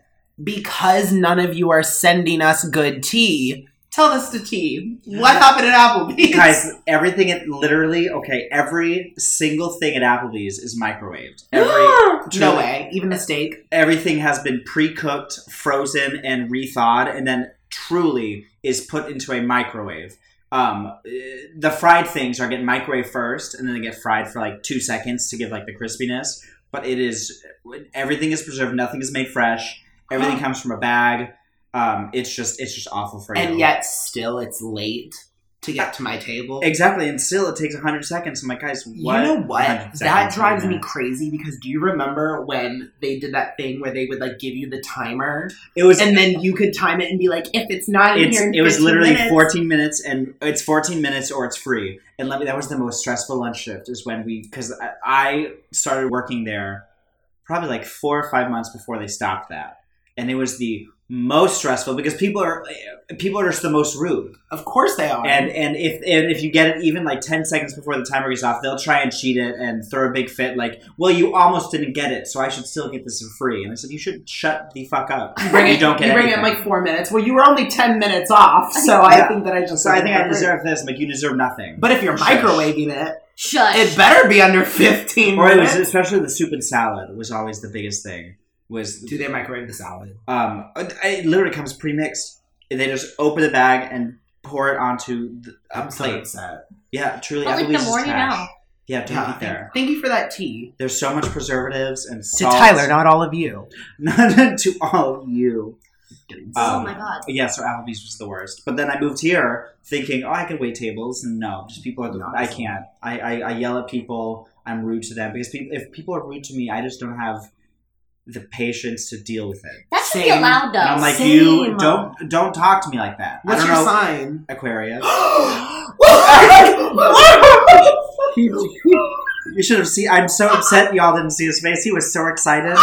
because none of you are sending us good tea, tell us the tea. What happened at Applebee's? Guys, everything at literally okay. Every single thing at Applebee's is microwaved. Every no way. Even the steak. everything has been pre-cooked, frozen, and rethawed, and then truly is put into a microwave. Um, the fried things are getting microwaved first, and then they get fried for like two seconds to give like the crispiness. But it is everything is preserved. Nothing is made fresh. Everything comes from a bag. Um, it's just it's just awful for you. And yet, still, it's late to get to my table. exactly, and still it takes hundred seconds. I'm like, guys, what? You know what? That drives me crazy because do you remember when they did that thing where they would like give you the timer It was and then you could time it and be like, if it's not in it's here, in it was literally minutes- 14 minutes and it's 14 minutes or it's free and let me that was the most stressful lunch shift is when we because I started working there probably like four or five months before they stopped that and it was the most stressful because people are people are just the most rude. Of course they are. And and if and if you get it even like ten seconds before the timer goes off, they'll try and cheat it and throw a big fit. Like, well, you almost didn't get it, so I should still get this for free. And I said, you should shut the fuck up. you bring you it, don't get you bring it in anything. like four minutes. Well, you were only ten minutes off, so I Yeah. think that I just. So I think I agree. deserve this. I'm like, you deserve nothing. But if you're Shush. microwaving it, Shush. it better be under fifteen or it was especially the soup and salad was always the biggest thing. Was Do they microwave the salad? um, it it literally comes pre-mixed. They just open the bag and pour it onto the, a I'm so plate. upset. Yeah, truly. But, like, the more you know. Yeah, don't Yeah, eat there. Thank you for that tea. There's so much preservatives and To. Tyler, not all of you. not to all of you. oh Um, my god. Yeah, so Applebee's was the worst. But then I moved here thinking, oh, I can wait tables, and no, just people are. The, No, I can't. I, I I yell at people. I'm rude to them because people, if people are rude to me, I just don't have the patience to deal with it. That should be Same. allowed though. And I'm like, Same. you don't don't talk to me like that. What's I your don't know, sign? Aquarius. you should have seen. I'm so upset y'all didn't see his face. He was so excited.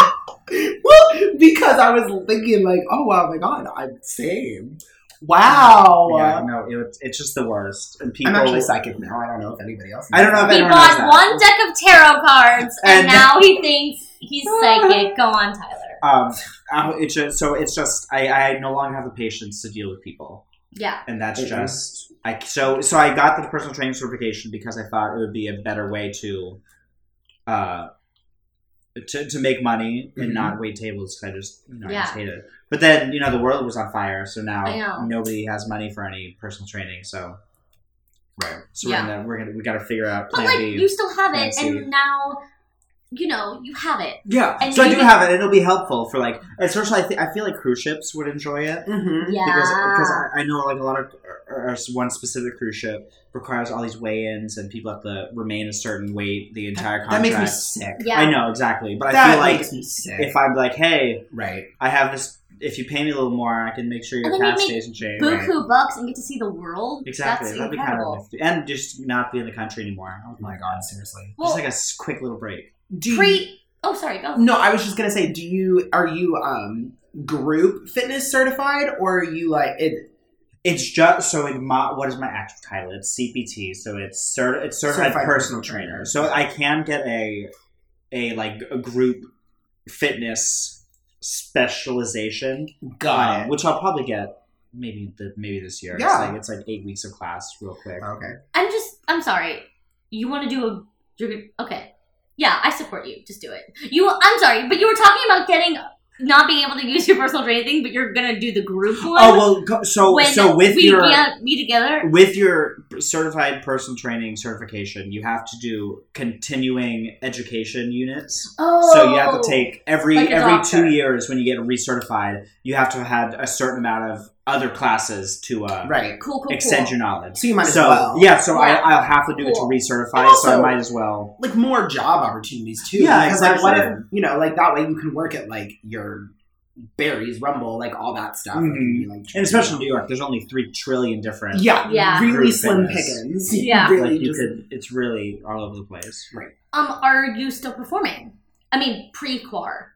because I was thinking like, oh wow, my god, I'm same. Wow. Yeah, no, it, it's just the worst. And people, I'm actually psychic now. I don't know if anybody else. I don't know if he anyone knows bought that. one deck of tarot cards and, And- now he thinks he's psychic. Go on, Tyler. Um, uh, it's just so it's just I, I no longer have the patience to deal with people. Yeah. and that's Mhm. just I so so I got the personal training certification because I thought it would be a better way to uh to, to make money and Mhm. not wait tables because I just you know I just hate it. But then you know the world was on fire, so now nobody has money for any personal training. So Right. so Yeah. we're gonna we're gonna we got to figure out But like B. you still have it Fancy. and now you know, you have it. yeah, and so I do even- have it. and It'll be helpful for like, especially I, th- I feel like cruise ships would enjoy it. Mm-hmm. Yeah. because because I, I know like a lot of or, or one specific cruise ship requires all these weigh-ins and people have to remain a certain weight the entire That contract. makes me sick. yeah. I know exactly, but I feel like makes me sick. if I'm like, hey, right. I have this. If you pay me a little more, I can make sure your And then cat stays in shape. Buku bucks and get to see the world. Exactly, That's that'd be kind of nifty. and just not be in the country anymore. Oh my god, seriously. Well, just like a quick little break. Do you- Oh, sorry, go. No, I was just gonna say, do you are you um group fitness certified or are you like it? It's just so in my what is my actual title? It's CPT, so it's cert, it's certified, Certified personal personal trainer. trainer. So I can get a a like a group fitness specialization, Got um, which I'll probably get maybe the maybe this year. Yeah. it's like, it's like eight weeks of class, real quick. Okay. I'm just. I'm sorry. You want to do a? You're gonna, okay. Yeah, I support you. Just do it. You. I'm sorry, but you were talking about getting not being able to use your personal training thing, but you're gonna do the group oh, one. Oh well, so so with we your be together. with your certified personal training certification, you have to do continuing education units. Oh, So you have to oh, take every Like every doctor. two years when you get recertified, you have to have had a certain amount of other classes to uh, Right. cool, cool, extend cool. your knowledge. So you might as well. yeah, so Yeah. I, I'll have to do Cool. it to recertify, And so I might as well. Like more job opportunities too. Yeah, because like what if you know like that way you can work at like your Barry's, rumble, like all that stuff. Like, Mhm. you be, like, And especially in New York, there's only three trillion different. Yeah, Yeah. really slim fitness. pickings. Yeah. really like you just- could. It's really all over the place. Right. Um, are you still performing? I mean, pre-quar.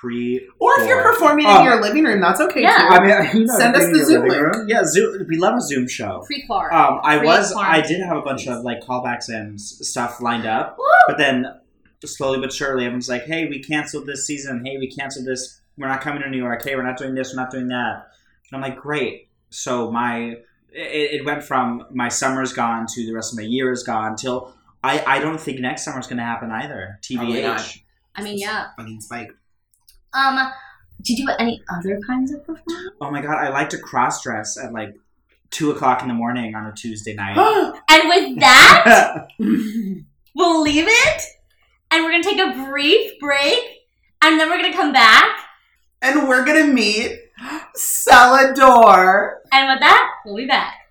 Pre Or if you're performing in your living room, that's okay Yeah. too. I mean, you know, Send us the Zoom link. room. Yeah, Zoom. We love a Zoom show. Pre-quar. Um, I was, Pre-quar. I did have a bunch of like callbacks and s- stuff lined up, Woo! but then slowly but surely, everyone's like, "Hey, we canceled this season. Hey, we canceled this. We're not coming to New York. Hey, we're not doing this. We're not doing that." And I'm like, "Great." So my it, it went from my summer's gone to the rest of my year is gone till I I don't think next summer's going to happen either. Probably not. TBH. I mean, yeah. Fucking spike. Um, do you do any other kinds of performing? Oh my god, I like to cross dress at like two o'clock in the morning on a Tuesday night. And with that, we'll leave it, and we're gonna take a brief break, and then we're gonna come back, and we're gonna meet Celador. and with that, we'll be back.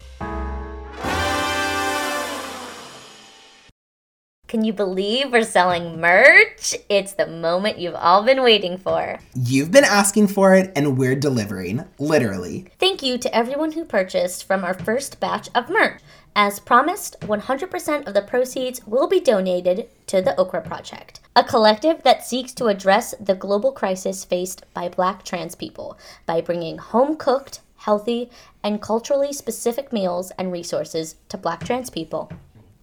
Can you believe we're selling merch? It's the moment you've all been waiting for. You've been asking for it, and we're delivering. Literally. Thank you to everyone who purchased from our first batch of merch. As promised, 100% of the proceeds will be donated to the Okra Project, a collective that seeks to address the global crisis faced by black trans people by bringing home cooked, healthy, and culturally specific meals and resources to black trans people.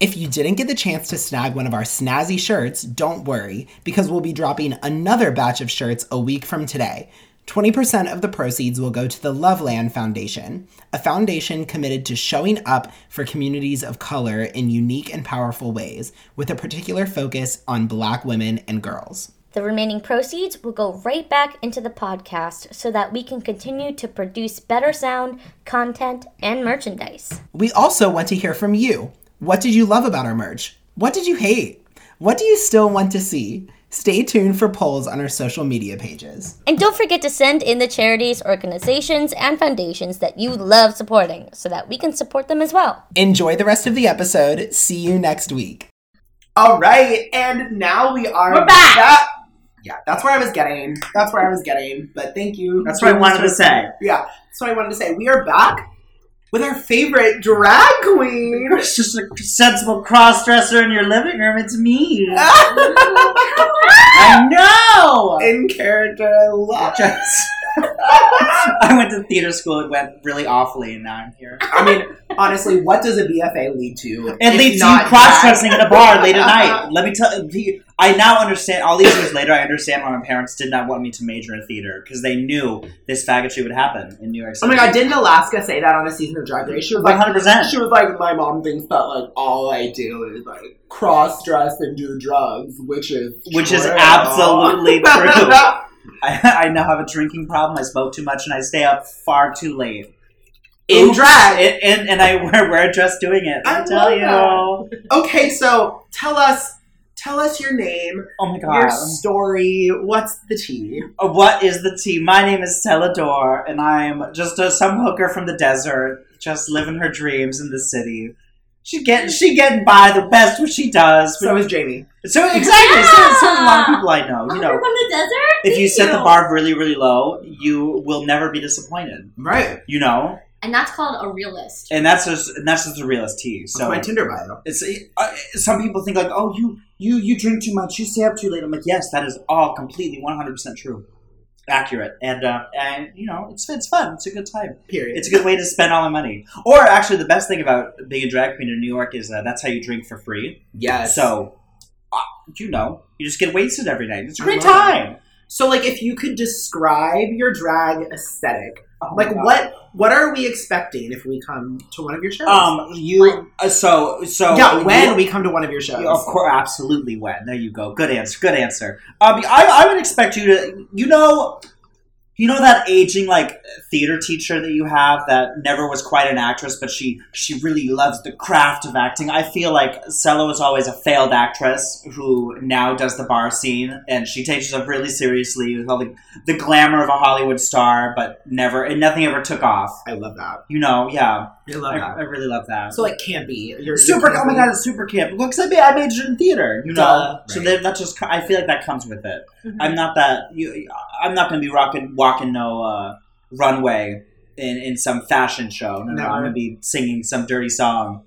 If you didn't get the chance to snag one of our snazzy shirts, don't worry, because we'll be dropping another batch of shirts a week from today. 20% of the proceeds will go to the Loveland Foundation, a foundation committed to showing up for communities of color in unique and powerful ways, with a particular focus on black women and girls. The remaining proceeds will go right back into the podcast so that we can continue to produce better sound, content, and merchandise. We also want to hear from you. What did you love about our merch? What did you hate? What do you still want to see? Stay tuned for polls on our social media pages. And don't forget to send in the charities, organizations, and foundations that you love supporting so that we can support them as well. Enjoy the rest of the episode. See you next week. All right, and now we are We're back! yeah, that's where I was getting. That's where I was getting. But thank you. That's what I wanted to say. Yeah, that's what I wanted to say. We are back with our favorite drag queen. It's just a sensible cross dresser in your living room. It's me. I know. In character, I love. Just- I went to theater school. It went really awfully, and now I'm here. I mean, honestly, what does a BFA lead to? It leads to cross dressing in a bar late at night. Let me tell you, I now understand. All these years later, I understand why my parents did not want me to major in theater because they knew this faggotry would happen in New York City. Oh my god, didn't Alaska say that on a season of Drag Race? She was like, hundred percent. she was like, my mom thinks that like all I do is like cross dress and do drugs, which is Which is absolutely true. I, I now have a drinking problem. I smoke too much, and I stay up far too late. In drag. and, and, and I wear, wear a dress doing it. I I tell you. Okay, so tell us, tell us your name, Oh my god, your story. What's the tea? Uh, What is the tea? My name is Celador, and I'm just a, some hooker from the desert, just living her dreams in the city. She getting she getting by the best what she does. So is Jamie. So exactly, so, so a lot of people I know. You Oh, know, from the desert? if you Thank set the bar really really low, you will never be disappointed. Right. You know, And that's called a realist. and that's just and that's just a realist tea. So So my Tinder bio. it's uh, some people think like, oh, you you you drink too much, you stay up too late. I'm like, yes, that is all completely 100 percent true, accurate, and uh, and you know, it's it's fun, it's a good time. Period. It's a good way to spend all my money. Or actually, the best thing about being a drag queen in New York is uh, that's how you drink for free. yes. So, uh, you know, you just get wasted every night. It's a great time. So, like, if you could describe your drag aesthetic, Oh like, what what are we expecting if we come to one of your shows? Um, you uh, so so yeah, when you- we come to one of your shows. Of course, absolutely. When there you go. Good answer. Good answer. Um, I, I would expect you to, you know, you know that aging like theater teacher that you have that never was quite an actress, but she she really loves the craft of acting. I feel like Cella was always a failed actress who now does the bar scene, and she takes herself really seriously with all the the glamour of a Hollywood star, but never and nothing ever took off. I love that. You know, yeah, I love I, that. I really love that. So, like, campy. You're Super! you're Oh my god, it's super camp. Because I, ma- I majored in theater, you know. Duh. So Right. that, just I feel like that comes with it. Mhm. I'm not that you. I'm not going to be rocking walking no uh, runway in in some fashion show. No, no. I'm going to be singing some dirty song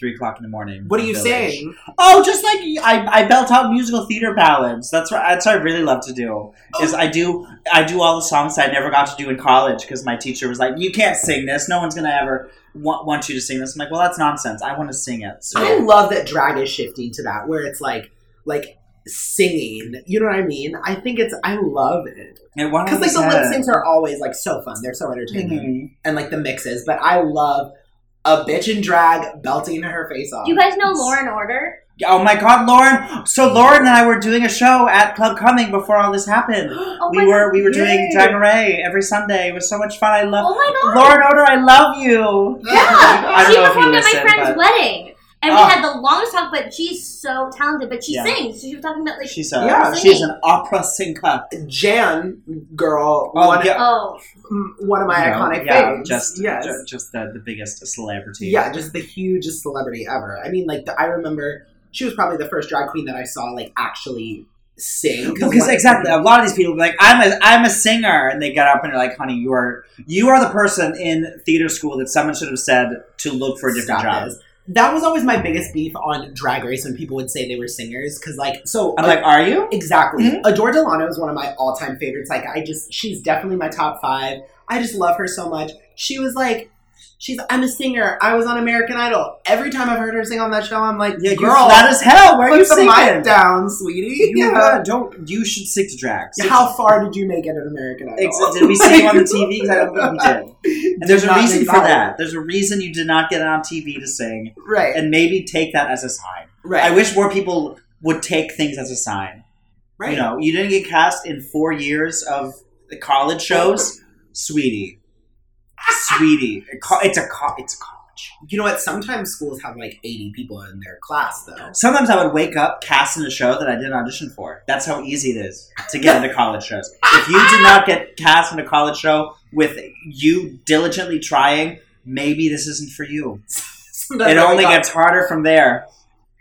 three o'clock in the morning. What are you Village. saying? Oh, just like I, I belt out musical theater ballads. That's what that's what I really love to do. Is I do I do all the songs that I never got to do in college because my teacher was like, "You can't sing this. No one's gonna ever want, want you to sing this." I'm like, "Well, that's nonsense. I want to sing it." So I love that drag is shifting to that, where it's like, like singing. You know what I mean? I think it's. I love it because like the lip syncs are always like so fun. They're so entertaining, Mhm. and like the mixes. But I love a bitch in drag belting her face off. Do you guys know Lauren Order? Oh my God, Lauren! So Lauren and I were doing a show at Club Cumming before all this happened. Oh we were God. we were doing Drag Dragon Ray every Sunday. It was so much fun. I love Oh my god! Lauren Order, I love you. Yeah, I don't she know if you performed at my friend's but- wedding, and we Oh. had the longest talk. But she's so talented. But she Yeah. sings. So she was talking about like, She's a Yeah. she's an opera singer. Jan, girl, Oh, one, yeah. oh, one of my You know, iconic yeah, things. Just yes. ju- just the, the biggest celebrity. Yeah, just the hugest celebrity ever. I mean, like, the, I remember she was probably the first drag queen that I saw, like, actually sing. Because when- exactly, a lot of these people be like, "I'm a, I'm a singer," and they get up and they're like, "Honey, you are, you are the person in theater school that someone should have said to look for a different Stop job." That was always my biggest beef on Drag Race when people would say they were singers because like so I'm like, are you? Exactly. Mhm. Adore Delano is one of my all time favorites. Like, I just, she's definitely my top five. I just love her so much. She was like, she's, I'm a singer. I was on American Idol. Every time I've heard her sing on that show, I'm like, Yeah, you girl, flat as hell. Where are put you the singing? mic down, sweetie. You, Yeah. uh, don't. You should stick to drag. Stick How far did you make it at American Idol? Ex- Did we see you on the TV? 'Cause I don't think we did. And there's a Did not reason for that. that. There's a reason you did not get on TV to sing, Right. and maybe take that as a sign. right. I wish more people would take things as a sign. Right. You know, you didn't get cast in four years of the college shows, sweetie, sweetie. It's a co- it's college. You know what? Sometimes schools have like 80 people in their class, though. Sometimes I would wake up cast in a show that I didn't audition for. That's how easy it is to get into college shows. If you did not get cast in a college show with you diligently trying, maybe this isn't for you. Sometimes It only gets harder from there.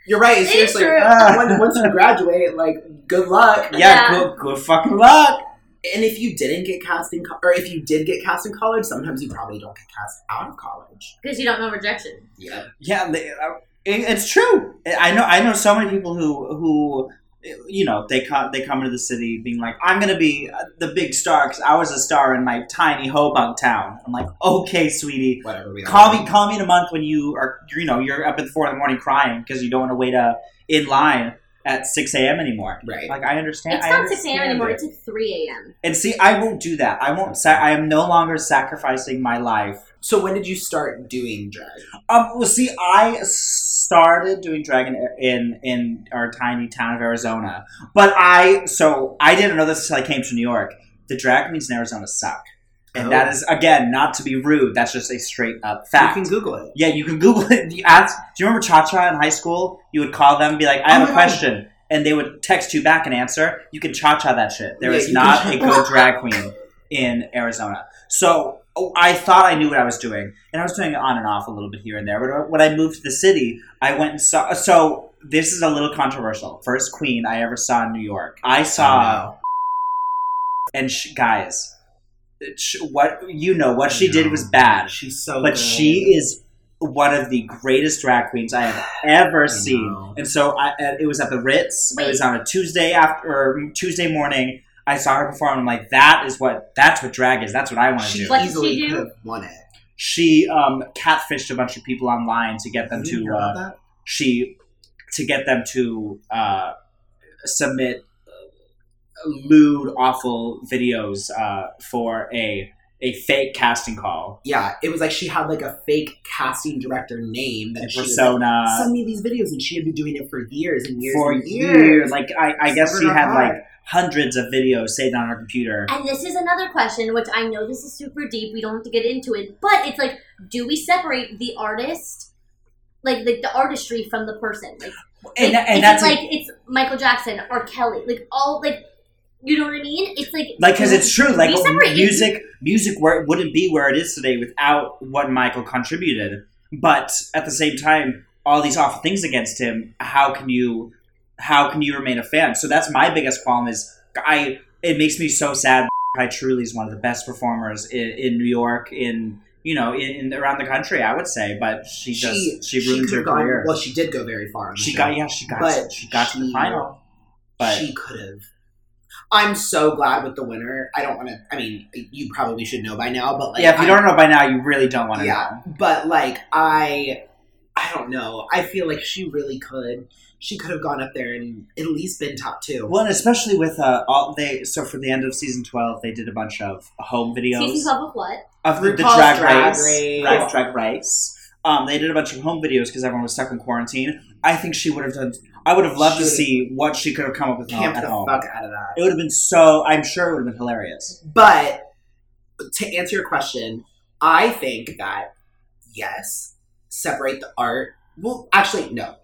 You're right. It's Seriously. true. when, once you graduate, like, good luck. Yeah, Yeah. good, good fucking luck. And if you didn't get cast in, co- or if you did get cast in college, sometimes you probably don't get cast out of college. Because you don't know rejection. Yeah. Yeah, they, uh, it, it's true. I know. I know so many people who who you know they come they come into the city being like, I'm gonna be uh, the big star because I was a star in my tiny hobunk town. I'm like, okay, sweetie, Whatever. We call me call me in a month when you are you know you're up at four in the morning crying because you don't want to wait uh, in line at six a.m. anymore. Right. Like I understand. It's I not 6 a.m. anymore. it. It's like 3 a.m. And see, I won't do that. I won't. Sa- I am no longer sacrificing my life So when did you start doing drag? Um, well, see, I started doing drag in, in in our tiny town of Arizona, but I so I didn't know this until I came to New York. The drag queens in Arizona suck, and Oh. that is again not to be rude. That's just a straight up fact. You can Google it. yeah, you can Google it. You ask. Do you remember Cha Cha in high school? You would call them, and be like, "I Oh have my a God. question," and they would text you back an answer. You can Cha Cha that shit. There Yeah, is not a good drag queen in Arizona. So oh, I thought I knew what I was doing, and I was doing it on and off a little bit here and there. But when I moved to the city, I went and saw. So this is a little controversial. First queen I ever saw in New York. I saw, oh, and sh- guys, what you know, what she did was bad, She's so. but good. she is one of the greatest drag queens I have ever seen. know. And so I, uh, it was at the Ritz. It was on a Tuesday after or Tuesday morning. I saw her perform. I'm like, that is what that's what drag is. That's what I want to do. What did easily she do? could have won it. She um, catfished a bunch of people online to get them You to uh, that? she to get them to uh, submit lewd, awful videos uh, for a a fake casting call, Yeah, it was like she had like a fake casting director name that a she was persona. like, send me these videos, and she had been doing it for years and years for and years. Like I, I guess she had caught. like hundreds of videos saved on her computer. And this is another question, which I know this is super deep. We don't have to get into it, but it's like, do we separate the artist, like like the artistry, from the person? Like, and, like, and that's it a- like it's Michael Jackson or Kelly, like all like, you know what I mean? It's like like because it's true. Like music, music where it wouldn't be where it is today without what Michael contributed. But at the same time, all these awful things against him. How can you? How can you remain a fan? So that's my biggest qualm. Is I. It makes me so sad. I truly is one of the best performers in, in New York. In you know, in, in around the country, I would say. But she just she, ruined could've her gone- career. Well, she did go very far. she show. got yeah, she got But she got to the final. But she could have. I'm so glad with the winner. I don't want to. I mean, you probably should know by now, but like, yeah, if you I'm- don't know by now, you really don't want to yeah, know. but like, I, I don't know. I feel like she really could. She could have gone up there and at least been top two. Well, and especially with uh, all they so for the end of season twelve, they did a bunch of home videos season twelve of what? of the, the drag, Drag race, Race. Drag, drag race. Um, they did a bunch of home videos because everyone was stuck in quarantine. I think she would have done. I would have loved to Should've- see what she could have come up with Camp at the home. fuck out of that. It would have been so. I'm sure it would have been hilarious. But to answer your question, I think that yes, separate the art. Well, actually, no.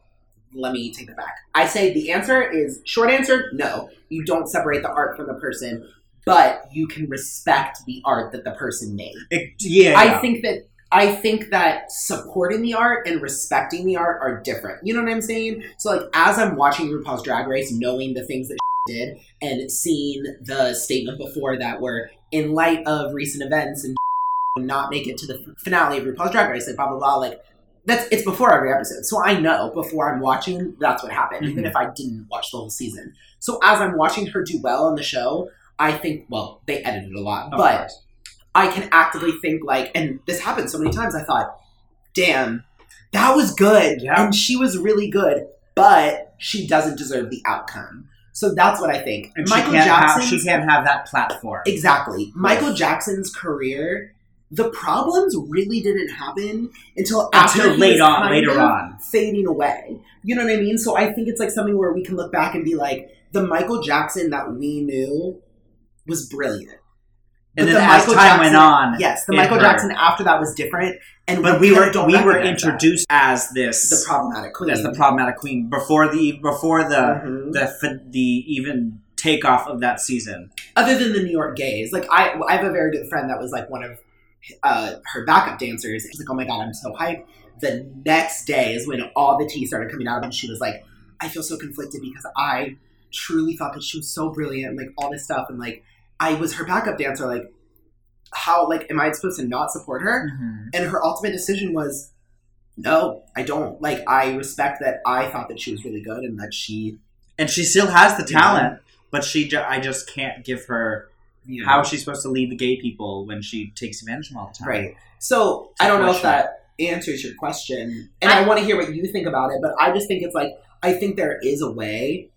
Let me take that back. I say the answer is short answer. No, you don't separate the art from the person, but you can respect the art that the person made. It, yeah, I think that I think that supporting the art and respecting the art are different. You know what I'm saying? So like as I'm watching RuPaul's Drag Race, knowing the things that did and seeing the statement before that were in light of recent events and not make it to the finale of RuPaul's Drag Race, like blah blah blah, like that's it's before every episode, so I know before I'm watching that's what happened, even Mhm. if I didn't watch the whole season. So as I'm watching her do well on the show, I think well they edited a lot, Of but course. I can actively think like, and this happened so many times. I thought, damn, that was good, Yeah. and she was really good, but she doesn't deserve the outcome. So that's what I think. and Michael she can't have she can't have that platform. Exactly. Michael Jackson's career, the problems really didn't happen until after Until late on, later on. fading away. You know what I mean? So I think it's like something where we can look back and be like, the Michael Jackson that we knew was brilliant. And then the as Michael time went on, yes, the Michael hurt. Jackson after that was different, and but we were we were recognize that. introduced as this the problematic queen. as the problematic queen before the before the Mhm. the the even takeoff of that season. other than the New York gays, like I, I have a very good friend that was like one of uh, her backup dancers. She's like, oh my god, I'm so hyped. The next day is when all the tea started coming out, and she was like, I feel so conflicted because I truly thought that she was so brilliant, and like all this stuff, and like I was her backup dancer. Like, how like am I supposed to not support her? Mm-hmm. And her ultimate decision was, no, I don't. Like, I respect that I thought that she was really good, and that she. And she still has the Yeah. talent, but she ju- I just can't give her You know, how is she supposed to lead the gay people when she takes advantage of them all the time. Right. So I don't know if that answers your question, and I, want to hear what you think about it. But I just think it's like I think there is a way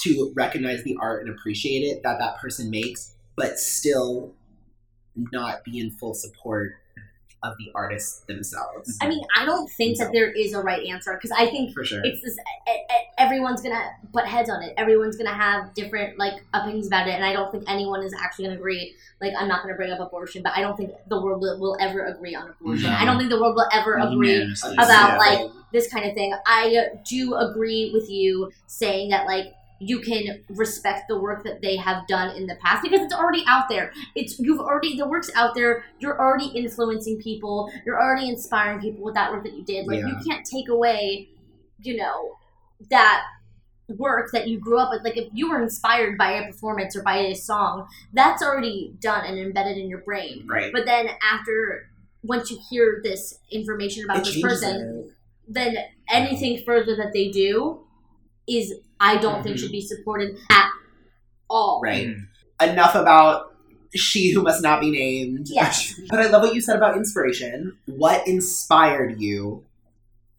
to recognize the art and appreciate it that that person makes, but still not be in full support of the artists themselves. I mean, I don't think that there is a right answer because I think For sure. it's this. Everyone's gonna butt heads on it. Everyone's gonna have different like opinions about it, and I don't think anyone is actually gonna agree. Like, I'm not gonna bring up abortion, but I don't think the world will, will ever agree on abortion. No. I don't think the world will ever agree about Yeah. like this kind of thing. I do agree with you saying that like you can respect the work that they have done in the past because it's already out there. It's you've already the work's out there. You're already influencing people. You're already inspiring people with that work that you did. Like you can't take away, you know, that work that you grew up with. Like if you were inspired by a performance or by a song, that's already done and embedded in your brain. right. But then after once you hear this information about It this person, it. then anything further that they do is I don't think Mhm. should be supported at all. Right. Mhm. Enough about she who must not be named. Yes. But I love what you said about inspiration. What inspired you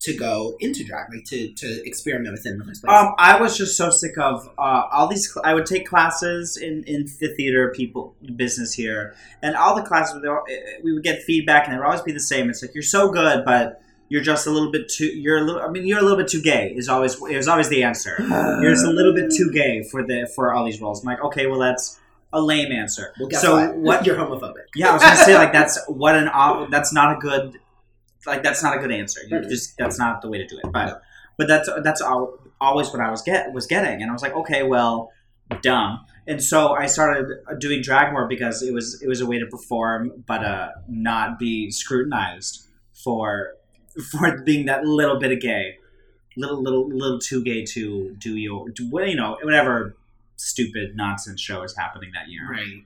to go into drag, like to to experiment with it in the first place? Um, I was just so sick of uh, all these. Cl- I would take classes in, in the theater people business here, and all the classes they were- we would get feedback, and it would always be the same. It's like you're so good, but you're just a little bit too. You're a little. I mean, you're a little bit too gay. Is always is always the answer. You're just a little bit too gay for the for all these roles. I'm like, okay, well that's a lame answer. well, so what? what? You're homophobic. Yeah, I was gonna say like that's what an that's not a good like that's not a good answer. You just that's not the way to do it. But but that's that's always what I was get was getting, and I was like, okay, well, dumb. And so I started doing drag more because it was it was a way to perform, but uh, not be scrutinized for for being that little bit of gay, little little little too gay to do your do, you know whatever stupid nonsense show is happening that year. Right.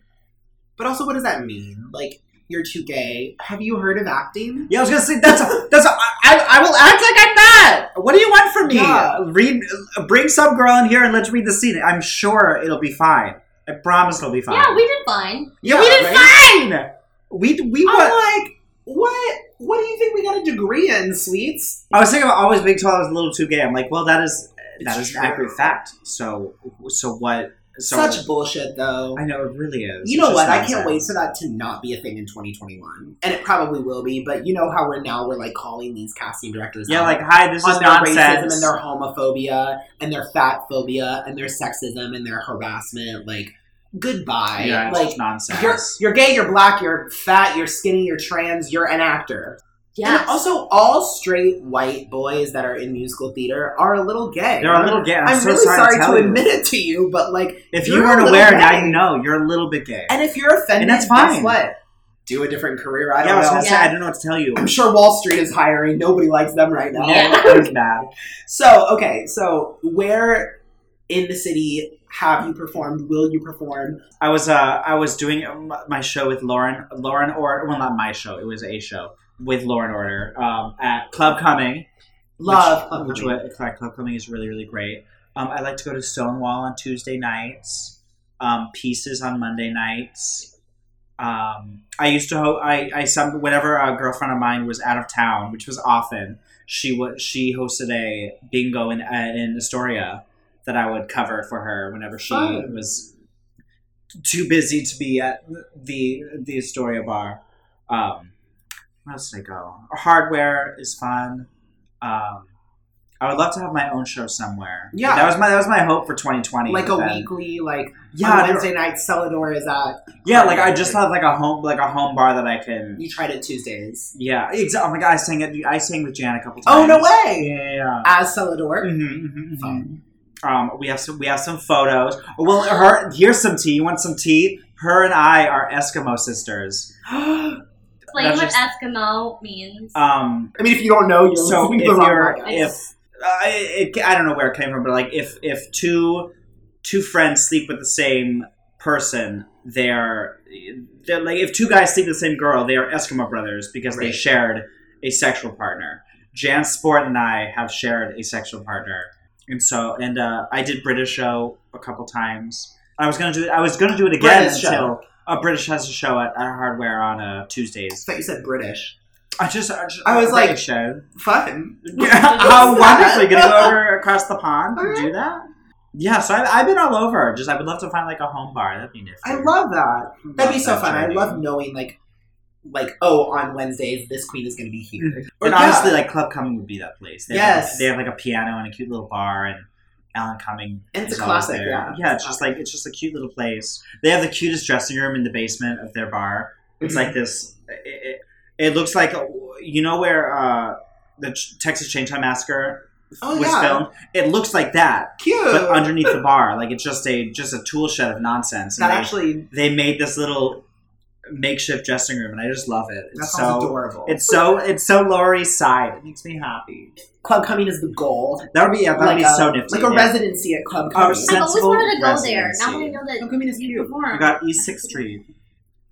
But also, what does that mean? Like, you're too gay. Have you heard of acting? Yeah, I was gonna say that's a, that's a, I, I will act like I'm that. What do you want from me? Yeah. Read, bring some girl in here and let's read the scene. I'm sure it'll be fine. I promise it'll be fine. Yeah, we did fine. yeah, we Yeah, did fine. We we I'm what? like, what? What do you think we got a degree in, sweets? I was thinking about always being told I was a little too gay. I'm like, well, that is that It's is an accurate fact. So so what? So Such bullshit, though. I know it really is. You know what? I can't wait for that to not be a thing in 2021, and it probably will be. But you know how we're now we're like calling these casting directors Yeah, like hi, this on is their racism and their homophobia and their fat phobia and their sexism and their harassment. Like, goodbye. yeah, it's like nonsense. you're you're gay, you're black, you're fat, you're skinny, you're trans, you're an actor. Yeah. And also, all straight white boys that are in musical theater are a little gay. They're a little gay. I'm, I'm, so really sorry, sorry, to, to, admit it to you, but like, If you're you a weren't aware, gay. now you know. You're a little bit gay. And if you're offended, And that's guess fine. what? Do a different career. I don't was know. gonna say Yeah. I don't know what to tell you. I'm sure Wall Street is hiring. Nobody likes them right now. Yeah. it's bad. So, okay, so where in the city have you performed? Will you perform? I was uh I was doing my show with Lauren Lauren or well not my show it was a show with lauren Order um, at Club Cumming Love which, Club which wa- Club Club Cumming is really really great. Um, I like to go to Stonewall on Tuesday nights. Um, Pieces on Monday nights. Um, I used to ho- I I some whenever a girlfriend of mine was out of town, which was often. She was she hosted a bingo in in Astoria that I would cover for her whenever she Fun. was too busy to be at the the Astoria bar. Um, where else did I go? Hardware is fun. Um, I would love to have my own show somewhere. Yeah. that was my that was my hope for 2020. like a then- weekly, like Yeah, Wednesday night, Celador is at. yeah. Like I just have like a home like a home bar that I can. You tried it Tuesdays. Yeah, exactly. Oh my god, I sang it. I sang with Jan a couple times. Oh no way! Yeah, yeah. yeah. As Celador. Mhm, mhm, Fun. Um, we have some we have some photos. Well, her here's some tea. You want some tea? Her and I are Eskimo sisters. Explain what just- Eskimo means. Um, I mean, if you don't know, you're so if the you're if uh, it, I don't know where it came from, but like if if two two friends sleep with the same person, they're they're like if two guys sleep with the same girl, they are Eskimo brothers because they shared a sexual partner. Jan Sport and I have shared a sexual partner, and so and uh, I did British show a couple times. I was gonna do it. I was gonna do it again British show. until a British has a show at, at Hardware on uh, I Tuesdays. thought you said British. I just I, just, I was like- British show. Fun. How wonderful! Gonna go over across the pond and do that? Yeah, so I've, I've been all over. Just I would love to find like a home bar. That'd be nifty. I love that. That'd be so that fun. I love knowing like, like oh, on Wednesdays this queen is going to be here. Or And yeah. honestly, like Club Cumming would be that place. They have, Yes. like, they have like a piano and a cute little bar, and Alan Cumming. And it's a classic, there. yeah. yeah. It's just like it's just a cute little place. They have the cutest dressing room in the basement of their bar. It's Mhm. like this. It, it, it looks like you know where uh, the Texas Chainsaw Massacre Oh, was yeah. filmed. It looks like that. cute. but underneath the bar, like it's just a just a tool shed of nonsense. And that they, actually they made this little makeshift dressing room, and I just love it. that It's sounds so adorable. it's so it's so Lower East Side. It makes me happy. Club Cumming is the goal. That would be yeah, that would like be a, so nifty. like a yeah. residency at Club Cumming. I've always wanted to go there. Now that I know that Club Cumming is you cute. perform. We got East Sixth Street.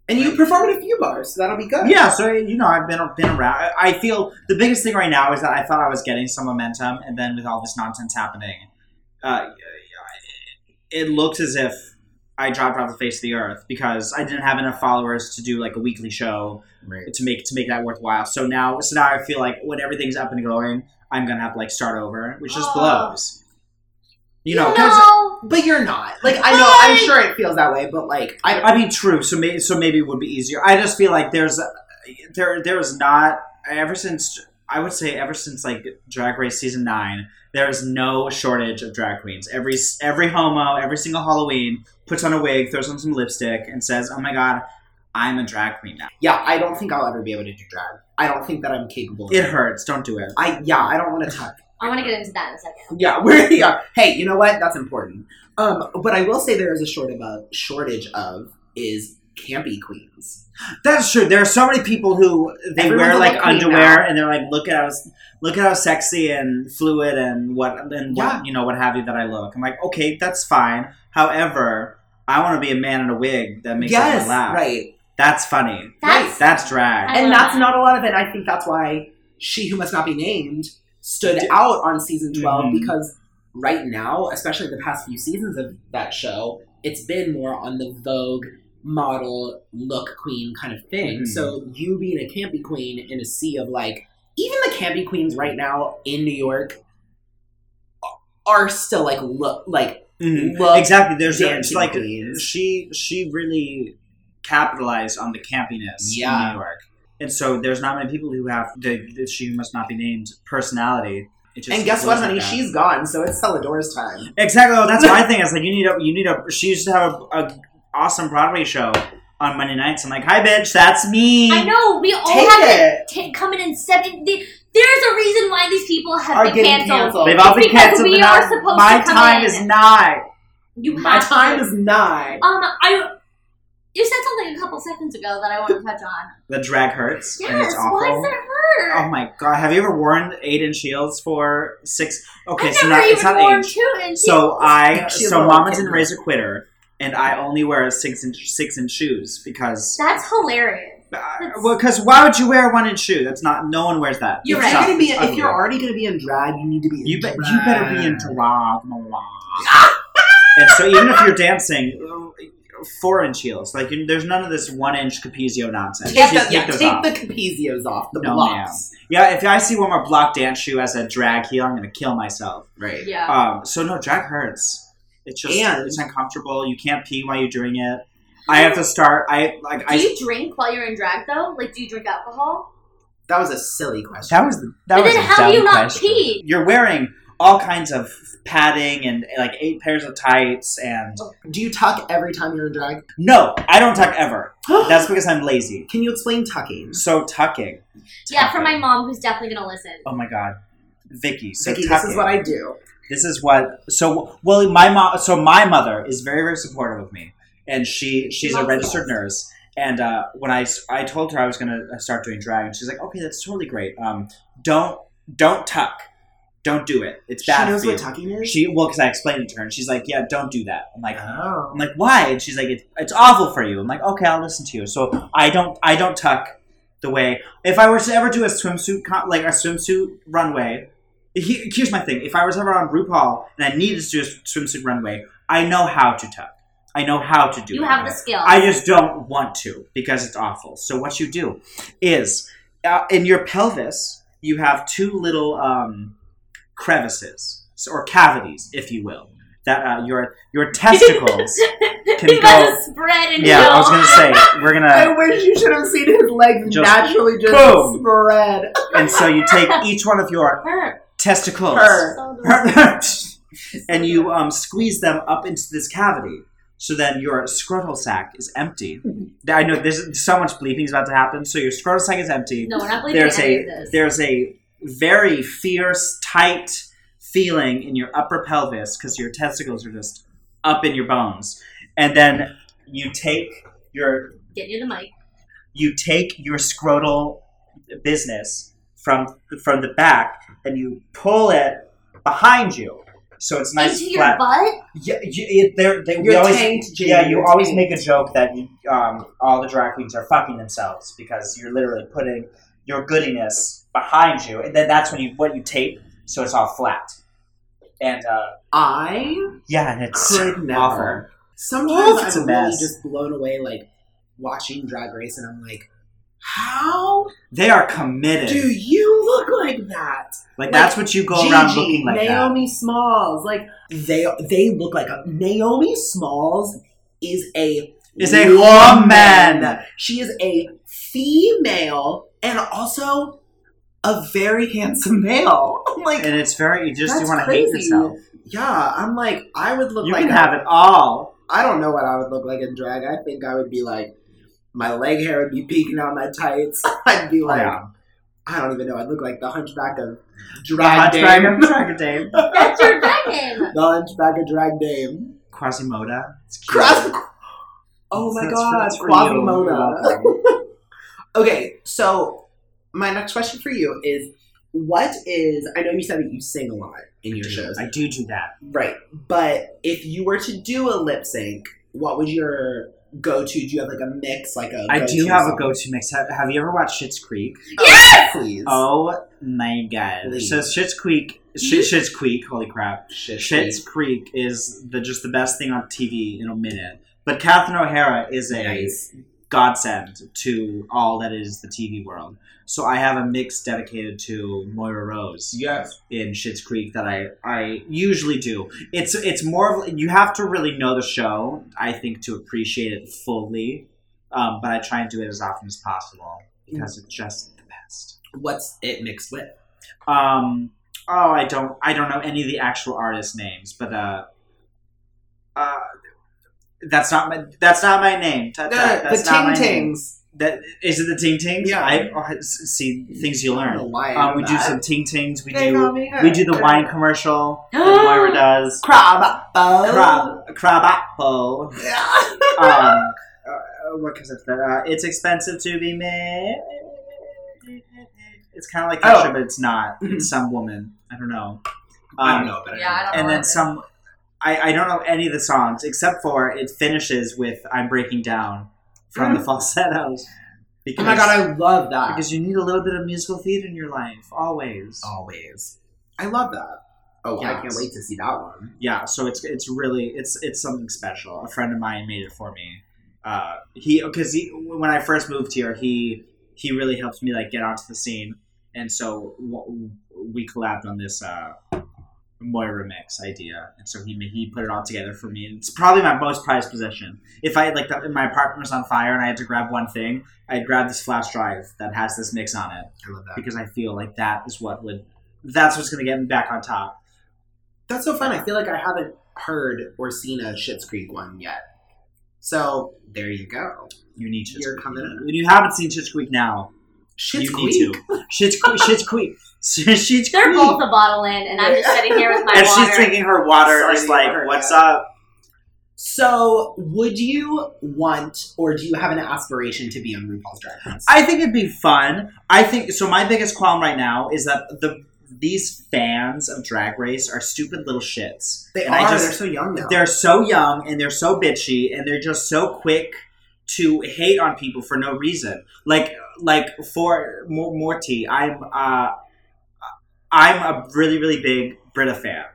And you perform at a few bars, so that'll be good. Yeah, so you know, I've been been around. I- I feel the biggest thing right now is that I thought I was getting some momentum, and then with all this nonsense happening, uh, it looks as if I dropped off the face of the earth because I didn't have enough followers to do like a weekly show Right. to make to make that worthwhile. So now, so now I feel like when everything's up and going, I'm gonna have to like start over, which just Aw. blows. You know, no. But you're not. Like I know, I'm sure it feels that way, but like I I mean, true. So maybe so maybe it would be easier. I just feel like there's uh, there there's not ever since I would say ever since like Drag Race season nine, there is no shortage of drag queens. Every every homo, every single Halloween puts on a wig, throws on some lipstick, and says, "Oh my god, I'm a drag queen now." yeah, I don't think I'll ever be able to do drag. I don't think that I'm capable. Of It hurts. Don't do it. I yeah, I don't want to touch. I want to get into that in a second. Yeah, we're yeah. Hey, you know what? That's important. Um, but I will say there is a short of a shortage of is campy queens. That's true. There are so many people who they Everyone's wear like underwear now. and they're like, look at how look at how sexy and fluid and what and what Yeah. you know what have you that I look. I'm like, okay, that's fine. However, I want to be a man in a wig that makes yes, everyone laugh. right. That's funny. That's That's drag. I and that's that. not a lot of it. I think that's why she who must not be named stood out on season 12 Mhm. because right now, especially the past few seasons of that show, it's been more on the Vogue model look queen kind of thing. Mhm. So you being a campy queen in a sea of like even the campy queens right now in New York are still like look like Mhm. Exactly. There's it's like queens. she she really capitalized on the campiness Yeah. in New York. And so there's not many people who have the, the she must not be named personality. It just and guess what, flows like honey? She's gone, so it's Celador's time. Exactly. Well, that's my thing. It's like you need a you need a. She used to have a, a awesome Broadway show on Monday nights. I'm like, hi, bitch, that's me. I know we all Take have it. it ta- coming in seven. The, there's a reason why these people have Are been getting canceled. canceled. They've all been Because canceled. we but now are supposed my to come time in. is nigh. You My have time to. is nigh. Um, I. You said something a couple seconds ago that I want to touch on. The drag hurts. and Yes, it's awful. why does it hurt? Oh my god! Have you ever worn eight inch heels for six? Okay, I've so never not it's even not worn age. two inch So. I She's so a Mama didn't raise a quitter, and I only wear six inch six inch shoes because That's hilarious. Well, because why would you wear a one inch shoe? That's not. No one wears that. You're if right. You're gonna be, if ugly. you're already going to be in drag, you need to be. In You, be, drag. you better be in drag, Milan. and so even if you're dancing, four inch heels. Like you- there's none of this one inch Capezio nonsense. Take, You the, yeah, those take off. the capezios off the No, blocks. Yeah, if I see one more block dance shoe as a drag heel, I'm gonna kill myself. Right. Yeah. Um, so no, drag hurts. It's just And- it's uncomfortable. You can't pee while you're doing it. I have oh. to start. I like. do I you drink while you're in drag though? Like, do you drink alcohol? That was a silly question. that was the- that But was then a how do you not question. pee? You're wearing all kinds of padding and like eight pairs of tights and oh. Do you tuck every time you're in drag? no, I don't tuck ever. That's because I'm lazy. Can you explain tucking? So tucking. Yeah, for my mom, who's definitely gonna listen. Oh my god, Vicky. So Vicky, tucking. this is what I do. This is what. So well, my mom. So my mother is very very supportive of me, and she she's a registered nurse. And uh, when I told her I was gonna uh, start doing drag, and she's like, "Okay, that's totally great. Um, don't don't tuck, don't do it. It's bad she knows for you." what tucking is. She well, because I explained it to her, and she's like, "Yeah, don't do that." I'm like, oh. I'm like, why? And she's like, it, it's awful for you. I'm like, okay, I'll listen to you. So I don't, I don't tuck the way. If I were to ever do a swimsuit, con- like a swimsuit runway, he, here's my thing. If I was ever on RuPaul and I needed to do a swimsuit runway, I know how to tuck. I know how to do You it. You have the skill. I just don't want to because it's awful. So what you do is uh, in your pelvis, you have two little um, crevices or cavities, if you will. That uh, your your testicles can He's go. spread and Yeah, I was gonna say we're gonna, I wish you should have seen his legs Just naturally just boom. spread. and so you take each one of your Her. testicles Her. and you um, squeeze them up into this cavity. So then your scrotal sac is empty. Hmm. I know there's so much bleeping is about to happen. So your scrotal sac is empty. No, we're not believing there's any a of this. there's a very fierce, tight feeling in your upper pelvis because your testicles are just up in your bones, and then you take your Get near the mic. you take your scrotal business from from the back and you pull it behind you, so it's nice Into flat. your butt? Yeah, you, it, they're, they, we You're always, tanked, Jamie, yeah, you you're always tanked. make a joke that you, um, all the drag queens are fucking themselves because you're literally putting your goodiness behind you, and then that's when you what you tape, so it's all flat. And uh, I yeah, and it's could never. awful. Sometimes Oof, it's a I'm really mess. just blown away, like watching Drag Race, and I'm like, how They are committed. do you look like that? like that's what you go around looking like that. Naomi Smalls, like they they look like a Naomi Smalls is a Is a woman. She is a female and also a very handsome male. I'm like, And it's very you just you want to hate yourself. yeah, I'm like, I would look You like can a- have it all. I don't know what I would look like in drag. I think I would be like, my leg hair would be peeking out my tights. I'd be like, yeah. I don't even know. I'd look like the Hunchback of The Drag Hunchback Dame. of Drag Dame. That's your drag name. the Hunchback of Drag Dame. Quasimoda. It's cute. Cross. Oh my That's god, that's for you. You're Quasimodo. welcome. okay, so my next question for you is what is I know you said that you sing a lot in your shows. I do do that. Right. But if you were to do a lip sync, what would your go to? Do you have like a mix, like a I go-to do have a go-to mix. Have, have you ever watched Schitt's Creek? Yes! Please. Oh my god! Please. So Schitt's Creek, Sh- Schitt's Creek, holy crap! Shit. Schitt's Creek is the just the best thing on TV in a minute. But Catherine O'Hara is a Nice. Godsend to all that is the TV world. So I have a mix dedicated to Moira Rose Yes. in Schitt's Creek that I, I usually do. It's it's more of you have to really know the show, I think, to appreciate it fully. Um, but I try and do it as often as possible because it's just the best. What's it mixed with? Um, oh, I don't I don't know any of the actual artist names, but uh, uh, that's not my that's not my name. Ta- ta- The, that's the not Ting. Tings. That is it. The Ting Tings. Yeah. I oh, see things you I don't know learn. Um, we know do that. some Ting Tings. We They do call me we do the wine commercial that Moira does. crab. apple. Crab, crab apple. Um, uh, what comes after that? Uh, it's expensive to be made. It's kind of like Oh. But it's not. It's some woman. I don't know. I Um, don't know, but Yeah, I don't And know then what some. I, I don't know any of the songs except for it finishes with "I'm Breaking Down" from the falsettos. Oh Because, my god, I love that. because you need a little bit of musical theater in your life, always. always. I love that. Oh, I can't wait to see that one. Yeah, so it's it's really it's it's something special. A friend of mine made it for me. Uh, he because he when I first moved here, he he really helped me like get onto the scene, and so w- we collabed on this uh, Moira mix idea, and so he he put it all together for me. And it's probably my most prized possession. If I had like the, my apartment was on fire and I had to grab one thing, I'd grab this flash drive that has this mix on it I love that. because I feel like that is what would that's what's gonna get me back on top. That's so fun. I feel like I haven't heard or seen a Schitt's Creek one yet. So there you go. You need Schitt's You're Creek. coming in. When you haven't seen Schitt's Creek now, Schitt's you Creek. need to. Schitt's Creek. Schitt's Creek. Schitt's They're Creek. both a bottle in, and I'm just sitting here with my and water. she's drinking her water, Sorry just to like, hear "What's yeah. up?" So, would you want, or do you have an aspiration to be on RuPaul's Drag Race? I think it'd be fun. I think so. My biggest qualm right now is that the these fans of Drag Race are stupid little shits. they And are. I just- they're so young now. They're so young and they're so bitchy and they're just so quick to hate on people for no reason. Like like for Mo- Morty, I'm uh I'm a really really big Brita fan.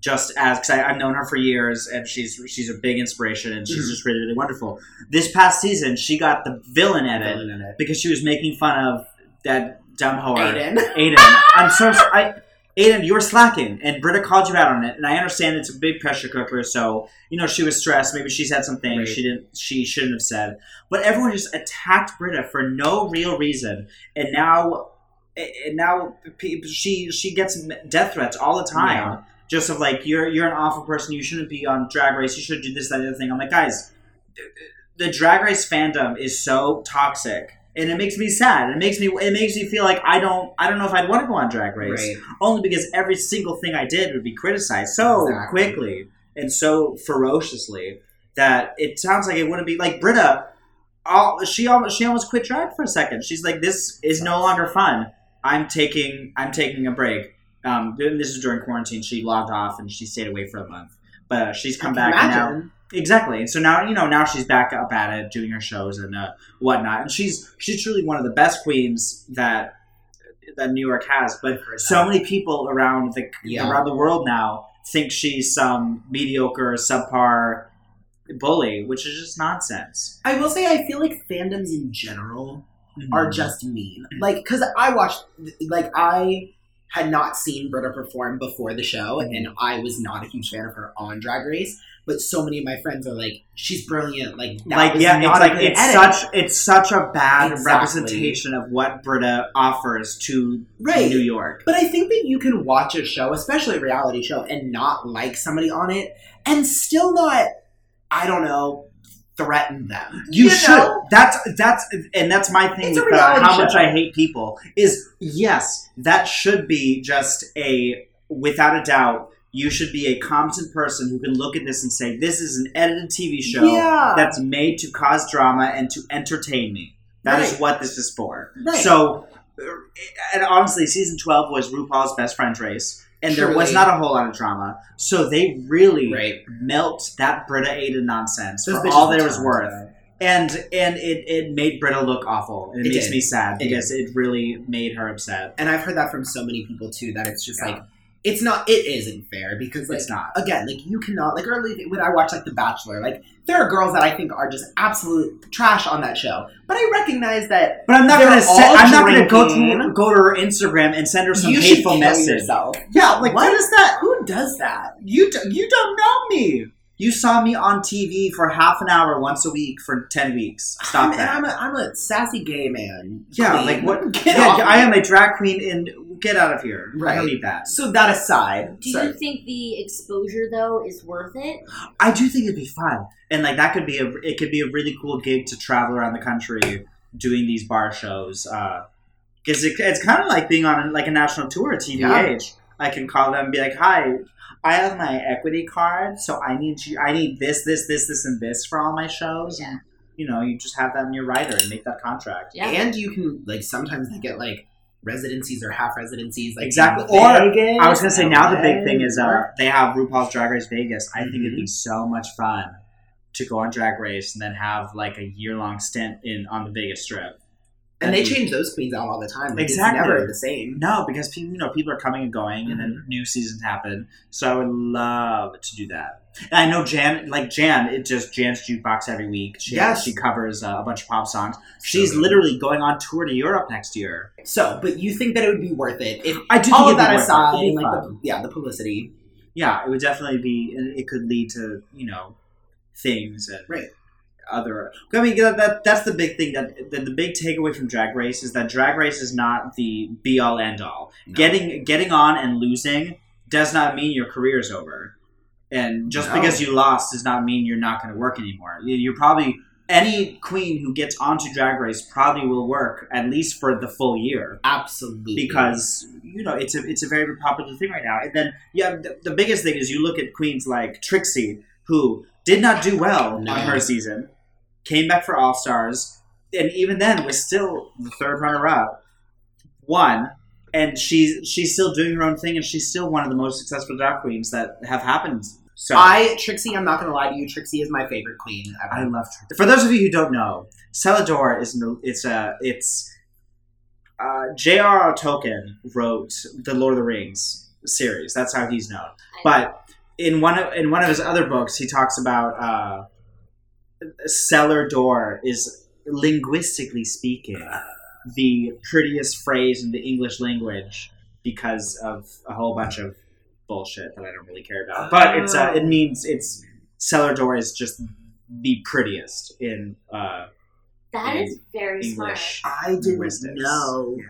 Just as because I've known her for years and she's she's a big inspiration and she's Mhm. just really really wonderful. This past season, she got the villain edit Villain in it. because she was making fun of that dumb whore. Aiden. Aiden. I'm so sorry. Aiden, you were slacking, and Brita called you out on it. And I understand it's a big pressure cooker, so you know she was stressed. Maybe she said some things Right. she didn't, she shouldn't have said. But everyone just attacked Brita for no real reason, and now, and now she she gets death threats all the time. Yeah. Just of like you're you're an awful person. You shouldn't be on Drag Race. You should do this that the other thing. I'm like guys, the Drag Race fandom is so toxic. And it makes me sad. It makes me. It makes me feel like I don't. I don't know if I'd want to go on Drag Race Right. only because every single thing I did would be criticized so Exactly. quickly and so ferociously that it sounds like it wouldn't be like Brita. All, she almost she almost quit drag for a second. She's like, "This is no longer fun. I'm taking I'm taking a break." Um, this is during quarantine. She logged off and she stayed away for a month, but uh, she's come back and now. Exactly, and so now you know now she's back up at it, doing her shows and uh, whatnot, and she's she's truly one of the best queens that that New York has. But so many people around the Yeah. around the world now think she's some mediocre, subpar bully, which is just nonsense. I will say, I feel like fandoms in general Mm-hmm. are just mean. Like, because I watched, like, I had not seen Brita perform before the show, Mhm. and I was not a huge fan of her on Drag Race. But so many of my friends are like, "She's brilliant." Like, that like yeah, it's like it's edit. such it's such a bad Exactly. representation of what Brita offers to right. New York. But I think that you can watch a show, especially a reality show, and not like somebody on it, and still not, I don't know, threaten them. You, should. know? That's that's and that's my thing It's a with uh, how much. I hate people is yes, that should be just a without a doubt. You should be a competent person who can look at this and say, "This is an edited TV show Yeah. that's made to cause drama and to entertain me." That is Right. what this is for. Right. So, uh, and honestly, season twelve was RuPaul's best friend race, and there was not a whole lot of drama. So they really Right. milked that Brita Aiden nonsense Those for all that it was worth and and it, it made Brita look awful. And it, It makes did. me sad It because it really made her upset. And I've heard that from so many people too. That it's just Yeah. like it's not. It isn't fair because like It's not. again, like you cannot like early when I watch like The Bachelor, like there are girls that I think are just absolute trash on that show. But I recognize that But I'm not gonna say, I'm not gonna go to go to her Instagram and send her some you hateful message. yourself. Yeah, like what is that? Who does that? You do, you don't know me. You saw me on TV for half an hour once a week for ten weeks. Stop I'm, that. I'm a, I'm a sassy gay man. yeah, Queen. like what? Get yeah, off I am a drag queen, and get out of here. I don't need that. So that aside, Do sorry. you think the exposure though is worth it? I do think it'd be fun, and like that could be a it could be a really cool gig to travel around the country doing these bar shows. Uh, because it, it's kind of like being on like a national tour at TVH. I can call them and be like, "Hi, I have my equity card, so I need you. I need this, this, this, this, and this for all my shows." Yeah. You know, you just have that in your writer and make that contract. Yeah. And you can like sometimes they get like residencies or half residencies. Like Exactly. in Or, Vegas, I was gonna say now the big thing is uh, they have RuPaul's Drag Race Vegas. I think it'd be so much fun to go on Drag Race and then have like a year long stint in on the Vegas Strip. And they change those queens out all the time. Like, Exactly. It's never the same. No, because people, you know, people are coming and going, and then new seasons happen. So I would love to do that. And I know Jan, like Jan, it just Jan's jukebox every week. She, Yes. she covers uh, a bunch of pop songs. She's good. literally going on tour to Europe next year. So, but you think that it would be worth it if I do all of that it. aside, like the, yeah, the publicity. yeah, it would definitely be. and It could lead to you know things and Right. other. I mean, that, that that's the big thing. That, that the big takeaway from Drag Race is that Drag Race is not the be all end all. No. Getting getting on and losing does not mean your career is over, and just No. because you lost does not mean you're not going to work anymore. You- You're probably any queen who gets onto Drag Race probably will work at least for the full year Absolutely. because you know it's a it's a very popular thing right now. And then yeah, the, the biggest thing is you look at queens like Trixie, who did not do well No. on her season, came back for All Stars, and even then was still the third runner up, won, and she's she's still doing her own thing, and she's still one of the most successful drag queens that have happened. So I Trixie, I'm not gonna lie to you. Trixie is my favorite queen. Ever. I love her. For those of you who don't know, Celador is an, it's a it's uh, J.R.R. Tolkien wrote the Lord of the Rings series. That's how he's known. But in one of in one of his other books, he talks about uh, cellar door is linguistically speaking the prettiest phrase in the English language because of a whole bunch of bullshit that I don't really care about. But it's uh, it means it's cellar door is just the prettiest in uh, That is very English. I didn't linguistics. know Yeah.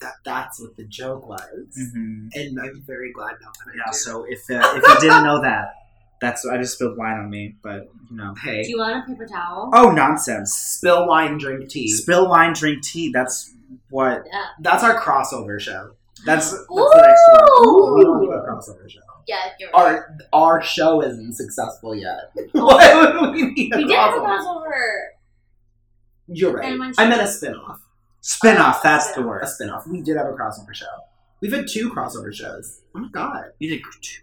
that that's what the joke was, Mhm. and I'm very glad now that I know. Yeah. do. So if uh, if you didn't know that, that's I just spilled wine on me. But you know, hey, Do you want a paper towel? oh nonsense. spill wine, drink tea. Spill wine, drink tea. That's what. Yeah. That's our crossover show. That's, that's the next one. We don't need a crossover show. Yeah, you're right. Our our show isn't successful yet. Oh. Why would we need a we did have a crossover? crossover. You're right. And I meant a spin-off. Spin-off. Oh, that's the word. A word. spin-off. We did have a crossover show. We've had two crossover shows. Oh my god. You did two.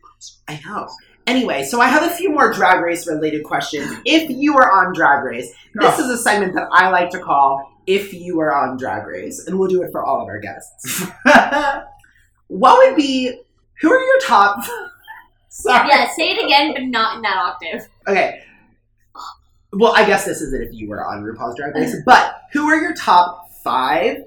I know. Anyway, so I have a few more Drag Race related questions. If you were on Drag Race, this is a segment that I like to call "If You Were on Drag Race," and we'll do it for all of our guests. what would be? Who are your top? Sorry. Yeah, say it again, but not in that octave. Okay. Well, I guess this is it if you were on RuPaul's Drag Race, but who are your top five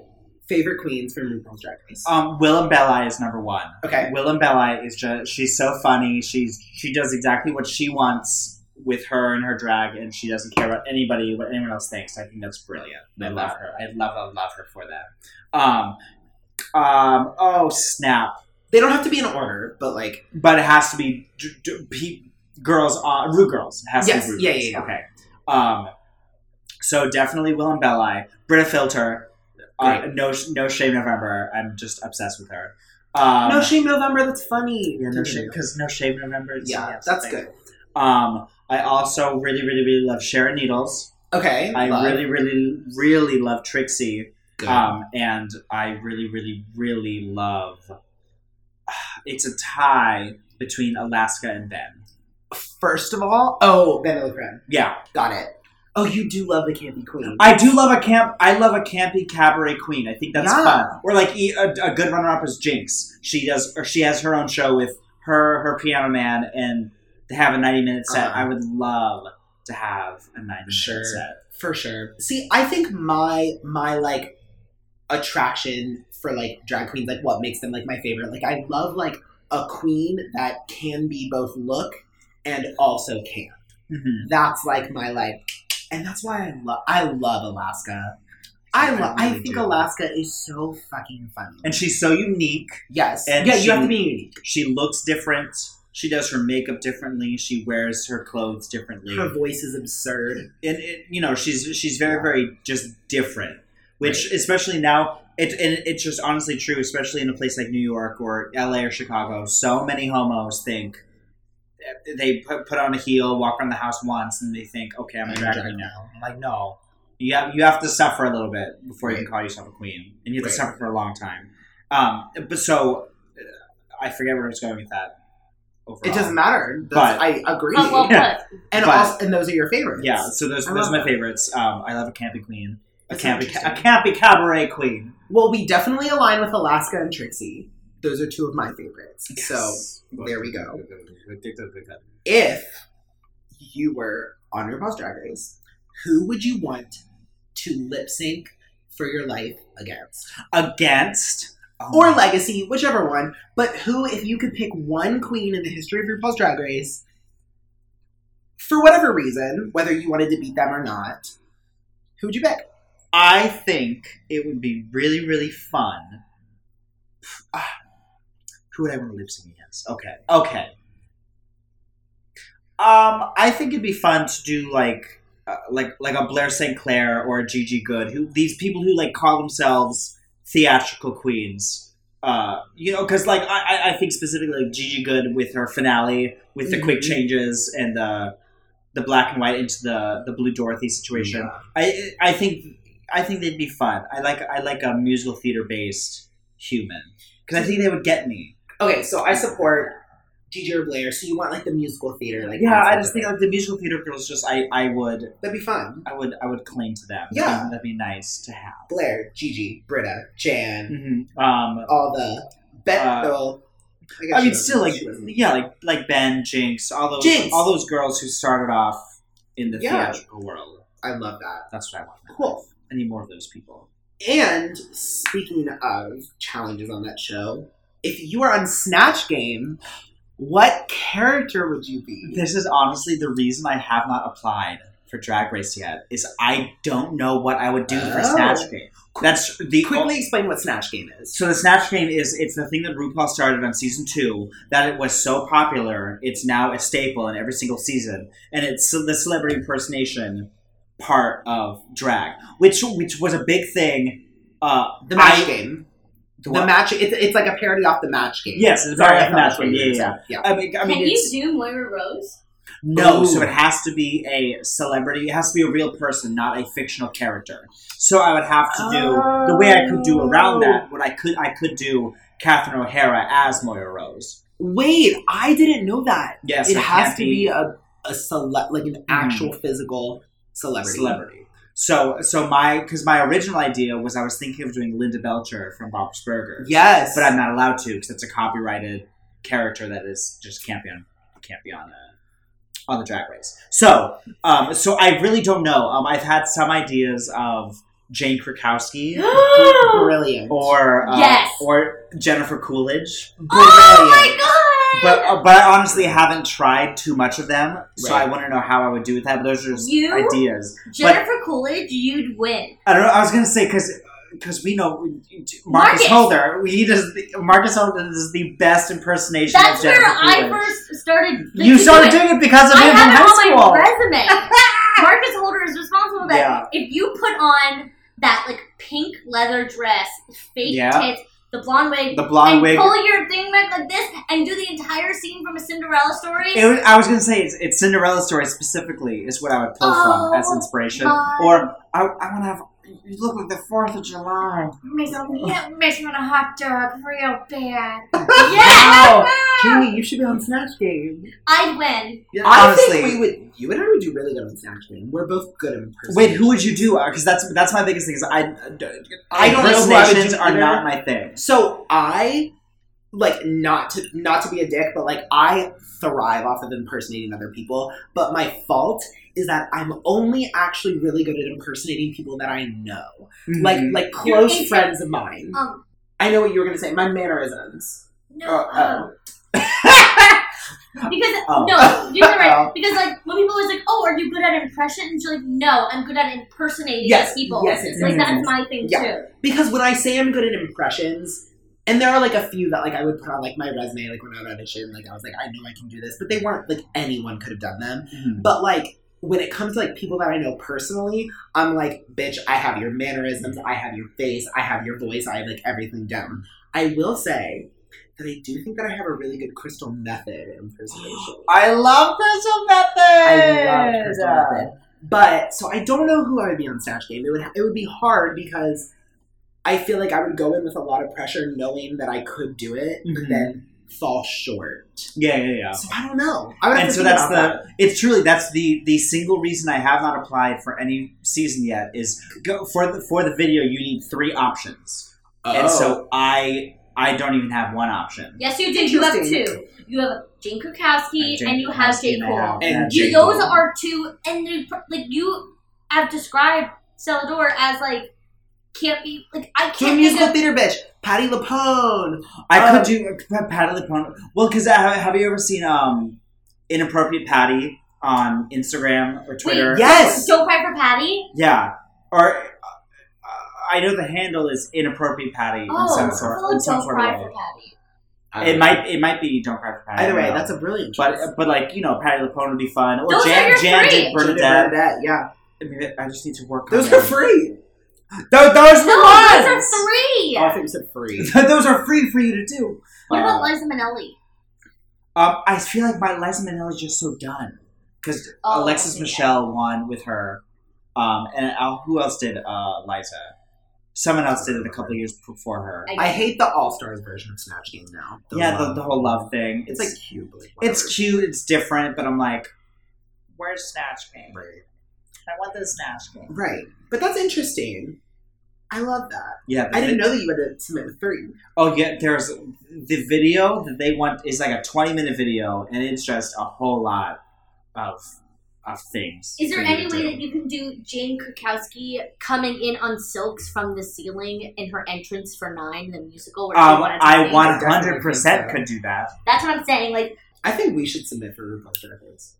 favorite queens from RuPaul's Drag Race? Um, Willam Belli is number one. Okay. Willam Belli is just she's so funny. She's she does exactly what she wants with her and her drag, and she doesn't care about anybody what anyone else thinks. I think that's brilliant. I love her. I love love love her for that. Um, um, oh snap! They don't have to be in order, but like, But it has to be d- d- pe- girls on Rue girls. It has Yes, to be Rue yeah, girls. yeah, yeah. Okay. Um, so definitely Willam Belli, Brita Filter. Uh, no, no shame November. I'm just obsessed with her. Um, no shame November. That's funny. Yeah, no shame because no shave November. Is, Yeah, that's good. Um, I also really, really, really love Sharon Needles. Okay. I love. really, really, really love Trixie. Good. Um, and I really, really, really love. It's a tie between Alaska and Ben. First of all, oh, Ben Creme. Yeah, Got it. Oh, you do love the campy queen. I do love a camp. I love a campy cabaret queen. I think that's Yeah. fun. Or like a good runner-up is Jinkx. She does, or she has her own show with her her piano man, and they have a ninety-minute set. Uh-huh. I would love to have a ninety-minute Sure. set. for sure. See, I think my my like attraction for like drag queens, like what makes them like my favorite. Like I love like a queen that can be both look and also camp. Mhm. That's like my like, and that's why I love I love Alaska. I I love. I really think do. Alaska is so fucking funny. And she's so unique. yes, and yeah, she- you have to be unique. She looks different. She does her makeup differently. She wears her clothes differently. Her voice is absurd. and it, you know she's she's very very just different which Right. especially now it and it's just honestly true especially in a place like new york or la or chicago so many homos think they put, put on a heel walk around the house once and they think okay i'm a I'm drag drag queen now i'm like no you have, you have to suffer a little bit before you can call yourself a queen and you have to suffer for a long time um, but so uh, i forget where i was going with that overall. It doesn't matter. But- I agree. Oh, well, Yeah. and but- also, and those are your favorites. Yeah, so those, those are my favorites. Um, I love a campy queen, a campy, a campy cabaret queen. Well, we definitely align with Alaska and Trixie. Those are two of my favorites. So there we go. If you were on RuPaul's Drag Race, who would you want to lip sync for your life against? Against oh Or Legacy, whichever one. But who, if you could pick one queen in the history of RuPaul's Drag Race, for whatever reason, whether you wanted to beat them or not, who would you pick? I think it would be really, really fun. Ah, Who would I want to lip sync against? Okay, okay. Um, I think it'd be fun to do like, uh, like, like a Blair St. Clair or a Gigi Goode, who these people who like call themselves theatrical queens. Uh, you know, because like I, I- think specifically like Gigi Goode with her finale with the quick Mhm. changes and the the black and white into the the blue Dorothy situation. I I think I think they'd be fun. I like I like a musical theater based human because I think they would get me. Okay, so I support Gigi or Blair. So you want like the musical theater, like Yeah, I just think like the musical theater girls. Just I I would that'd be fun. I would I would cling to them. Yeah. that'd be nice to have. Blair, Gigi, Brita, Jan, hmm Um, all the Bet. Uh, I she mean, still like yeah, like like Ben, Jinkx, all those Jinkx! all those girls who started off in the Yeah. theatrical world. I love that. That's what I want. Cool. I need more of those people. And speaking of challenges on that show, if you were on Snatch Game, what character would you be? This is honestly the reason I have not applied for Drag Race yet. Is I don't know what I would do for Oh. Snatch Game. That's the Quickly explain what Snatch Game is. So the Snatch Game is it's the thing that RuPaul started on season two that it was so popular it's now a staple in every single season, and it's the celebrity impersonation part of drag, which which was a big thing. Uh, The Match I- Game. The The what? match. It's, it's like a parody off the Match Game. Yes, it's Sorry, very I Match thought that's Game. Yeah, yeah. yeah. I mean, I mean, Can you it's, do Moira Rose? no. Ooh. So it has to be a celebrity. It has to be a real person, not a fictional character. So I would have to do the way I could do around that. What I could I could do Catherine O'Hara as Moira Rose. Wait, I didn't know that. Yes, it has to be a a cele- like an mm-hmm. actual physical celebrity. celebrity. So, so my because my original idea was I was thinking of doing Linda Belcher from Bob's Burgers. Yes, but I'm not allowed to because it's a copyrighted character that is just can't be on can't be on uh, on the drag race. So, um, so I really don't know. Um, I've had some ideas of Jane Krakowski brilliant. or uh, Yes. or Jennifer Coolidge, Oh my god! But uh, but I honestly haven't tried too much of them, so Right. I want to know how I would do with that. But those are just You? ideas. Jennifer Coolidge, you'd win. I don't know. I was gonna say because because we know Marcus, Marcus! Holder. He does the, Marcus Holder is the best impersonation. That's of Jennifer where I Coolidge. first started. You started doing it because of I him have it high on school. my resume. Marcus Holder is responsible that Yeah. if you put on that like pink leather dress, fake Yeah. tits, the blonde wig, The blonde and wig. pull your thing back like this, and do the entire scene from a Cinderella story. It was, I was gonna say it's, it's Cinderella story specifically is what I would pull from as Oh, inspiration, or I, I want to have you look like the Fourth of July. makes me, yeah, makes me want a hot dog real bad. Wow. yeah, Jamie, you should be on Snatch Game. I'd win. Yeah, Honestly- I think we would. You and I would do really good on Snatch Game. We're both good in person. Wait, who would you do? Uh, because that's that's my biggest thing. Is I I don't know who I would do impersonations are not my thing. So I like not to not to be a dick, but like I thrive off of impersonating other people. But my fault is that I'm only actually really good at impersonating people that I know, like Mhm. like You're close into- friends of mine. Um, I know what you were gonna say. My mannerisms. no, Oh, um, because Oh. no, you're right. Because like when people are like, "Oh, are you good at impressions?" You're like, "No, I'm good at impersonating Yes, people." yes, yes, like yes, that's my thing Yeah. too. because when I say I'm good at impressions, and there are like a few that like I would put on like my resume, like when I would audition, like I was like, I know I can do this, but they weren't like anyone could have done them. Mhm. But like when it comes to like people that I know personally, I'm like, bitch, I have your mannerisms, I have your face, I have your voice, I have like everything down. I will say that I do think that I have a really good crystal method impersonation. I love Crystal Method. I love crystal method. But so I don't know who I would be on Snatch Game. It would it would be hard because I feel like I would go in with a lot of pressure, knowing that I could do it, Mhm. but then fall short. Yeah, yeah, yeah. So I don't know. I would have and so that's about the it's truly that's the the single reason I have not applied for any season yet is go for the for the video you need three options that. and Oh. so I I don't even have one option. Yes, you did. You have two. You have Jane Krakowski And Jane and you have Krakowski J. and Cole. And and J. You, those Cole. are two, and they, like you have described Celador as like can't be like I Gay can't think musical of. theater bitch, Patti LuPone. I Um, could do uh, Patti LuPone. Well, because have, have you ever seen um inappropriate Patty on Instagram or Twitter? Wait, Yes! Don't cry for Patty. Yeah, or uh, I know the handle is inappropriate Patty in Oh, some sort feel in some don't sort cry of for way. Patty. It might it might be don't cry for Patty. Either way, that's a brilliant But choice. but like you know, Patti LuPone would be fun. Or Those are Jan your Jan three. did Judith Bernadette. Bernadette, yeah. I, mean, I just need to work. Those on are them. free. Those, those are No, ones. those are three. Oh, I think you said free. those are free for you to do. What Uh, about Liza Minnelli? Um, I feel like my Liza Minnelli is just so done because Oh, Alexis okay, Michelle won with her, um, and uh, who else did uh, Liza? Someone else did it a couple of years before her. I- I hate the All Stars version of Snatch Game now. yeah, the, love. the whole love thing. it's It's like cute, like it's cute. It's different, but I'm like, where's Snatch Game? Right. I want the Snatch Game. Right. But that's interesting. I love that. Yeah, the I didn't vid- know that you had to submit with three. Oh yeah, there's the video that they want is like a 20 minute video, and it's just a whole lot of of things. Is there any way do. that you can do Jane Krakowski coming in on silks from the ceiling in her entrance for Nine, the musical? Where Um, I sing? 100 percent could do that. That's what I'm saying. Like I think we should submit for RuPaul's Drag Race.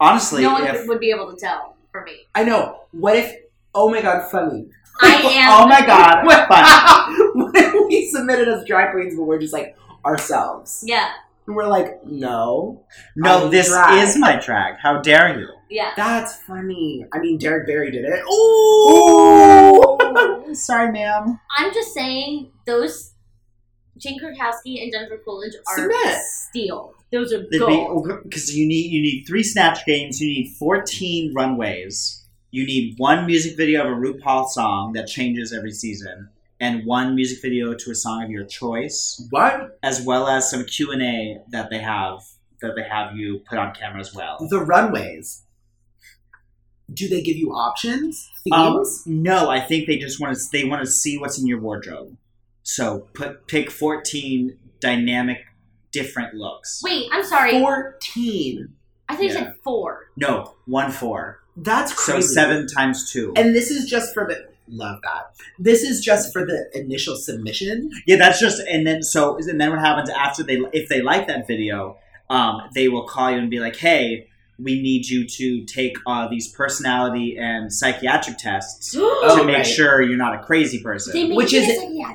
Honestly, no one if would be able to tell for me. I know. What if? Oh my god, funny. I am. oh my god, what we submitted as drag queens, but we're just like ourselves? Yeah, And we're like, no, No, I'm this drag. is my drag. How dare you? yeah. that's funny. I mean, Derrick Barry did it. Ooh. Sorry, ma'am. I'm just saying those Jane Krakowski and Jennifer Coolidge are Submit. steel. Those are gold. Because you need you need three snatch games. You need 14 runways. You need one music video of a RuPaul song that changes every season, and one music video to a song of your choice, What? as well as some Q and A that they have that they have you put on camera as well. The runways. Do they give you options? Um, no, I think they just want to they want to see what's in your wardrobe. So put pick 14 dynamic, different looks. Wait, I'm sorry. 14. I think you Yeah. said four. No, one four. That's crazy. So seven times two. And this is just for the. Love that. This is just for the initial submission. Yeah, that's just and then so and then what happens after they if they like that video, um, they will call you and be like, "Hey, we need you to take uh, these personality and psychiatric tests to Oh, make right. sure you're not a crazy person." They Which is-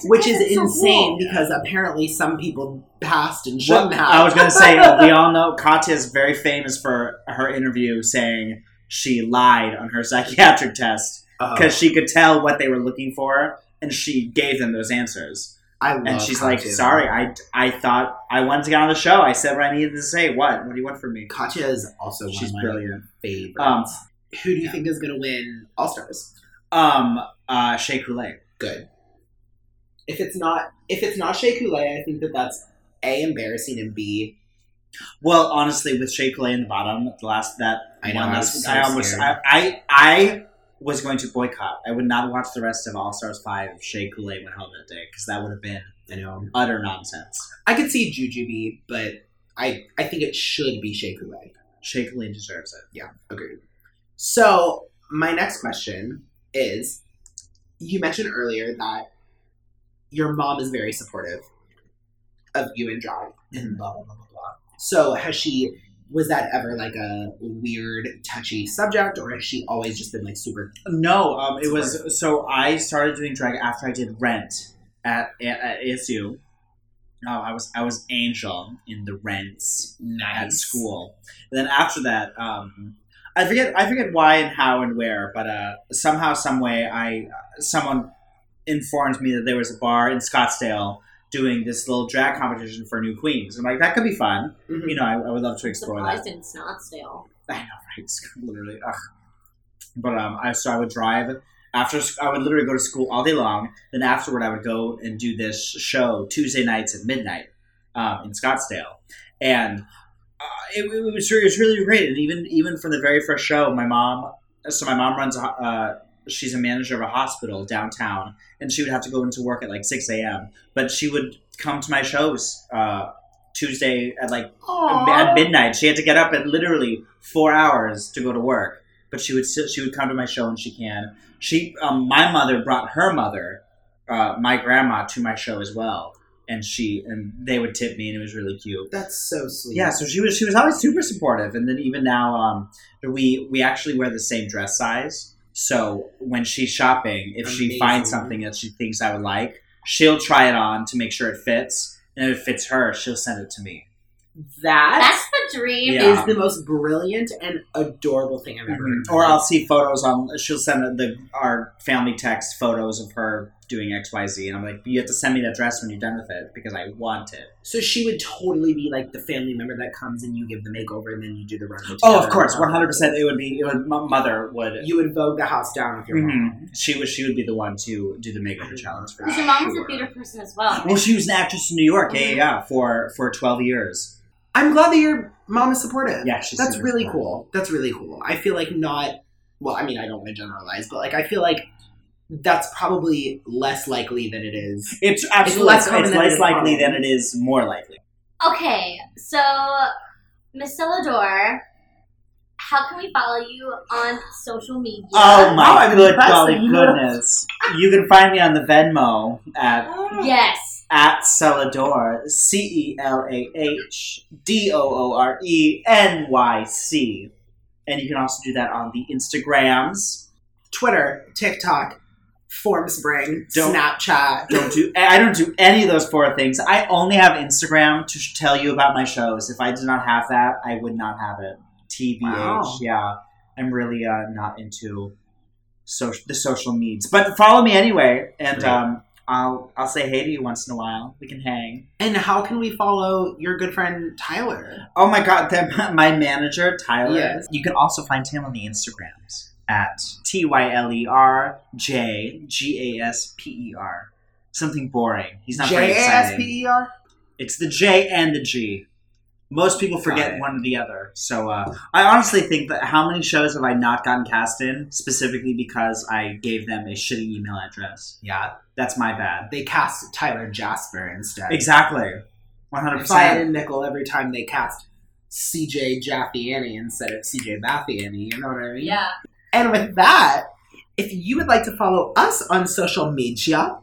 Which is so insane cool. because apparently some people passed and shouldn't have. I was gonna say we all know Katya is very famous for her interview saying she lied on her psychiatric test because she could tell what they were looking for and she gave them those answers. I love And she's Katya. like, "Sorry, I, I thought I wanted to get on the show. I said what I needed to say. What? What do you want from me?" Katya is also one She's of my brilliant. favorites. Um, Who do you think is going to win All Stars? Um, uh, Shea Coulee. Good. If it's not, if it's not Shea Coulee, I think that that's a embarrassing and b. Well, honestly, with Shea Coulee in the bottom, the last that I know, one I week, I almost. I, I, I was going to boycott. I would not watch the rest of All Stars Five if Shea Coulee went home that day because that would have been I know. utter nonsense. I could see Jujubee, but I I think it should be Shea Coulee. Shea Coulee deserves it. Yeah, agreed. So my next question is: You mentioned earlier that your mom is very supportive of you and John, and blah blah blah. So has she? Was that ever like a weird, touchy subject, or has she always just been like super? No, um, it was so I started doing drag after I did Rent at, at, at ASU. Uh, I was I was Angel in the Rents at school. And then after that, um, I forget I forget why and how and where, but uh, somehow, some way, I someone informed me that there was a bar in Scottsdale doing this little drag competition for new queens. I'm like, that could be fun. Mhm. You know, I, I would love to explore that. Surprised in Snotsdale. I know, right? It's literally, ugh. But um, I so I would drive after I would literally go to school all day long. Then afterward, I would go and do this show Tuesday nights at midnight. um, in Scottsdale, and uh, it, it was it was really great. And even even from the very first show, my mom. So my mom runs. a Uh, she's a manager of a hospital downtown, and she would have to go into work at like six a.m. But she would come to my shows uh, Tuesday at like at midnight. She had to get up at literally four hours to go to work, but she would still she would come to my show when she can. She, um, my mother brought her mother, uh, my grandma, to my show as well, and she and they would tip me, and it was really cute. That's so sweet. Yeah, so she was she was always super supportive, and then even now, um, we we actually wear the same dress size. So when she's shopping, if she finds something that she thinks I would like, she'll try it on to make sure it fits, and if it fits her, she'll send it to me. that That's the dream. Yeah. is the most brilliant and adorable thing I've ever mm-hmm. heard. Or I'll see photos on. She'll send the our family text photos of her doing X Y Z, and I'm like, you have to send me that dress when you're done with it because I want it. So she would totally be like the family member that comes and you give the makeover and then you do the runway. Oh, of course, 100. percent It would be. It would. My mother would. You would vogue the house down with your mom. Mhm. She was. She would be the one to do the makeover challenge for Because me. your mom was a theater person as well. Well, she was an actress in New York. Yeah, yeah, yeah. For for 12 years. I'm glad that your mom is supportive. Yeah, she's That's really supportive. cool. That's really cool. I feel like not. Well, I mean, I don't want to generalize, but like I feel like that's probably less likely than it is. It's It's absolutely less it's, than less is likely common. than it is more likely. Okay, so Miss Celador, how can we follow you on social media? Oh my I'm good golly that you know- goodness! You can find me on the Venmo at oh. Yes. at Celador, C E L A H D O O R E N Y C. And you can also do that on the Instagrams. Twitter, TikTok, Formspring, Don't- Snapchat. Don't do I don't do any of those four things. I only have Instagram to sh- tell you about my shows. If I did not have that, I would not have it. TBH, Wow. yeah. I'm really uh, not into social the social needs. But follow me anyway and Great. um I'll I'll say hey to you once in a while. We can hang. And how can we follow your good friend Tyler? Oh my god, that, my manager, Tyler. Yes. You can also find him on the Instagrams at T Y L E R J G A S P E R. Something boring. He's not very J A exciting. S P E R. It's the J and the G. Most people forget one or the other. So uh, I honestly think that how many shows have I not gotten cast in specifically because I gave them a shitty email address? Yeah, That's my bad. they cast Tyler Jasper instead. Exactly. One hundred If I had a percent. nickel every time they cast CJ Jaffiani instead of CJ Baffiani, you know what I mean? Yeah. And with that, if you would like to follow us on social media,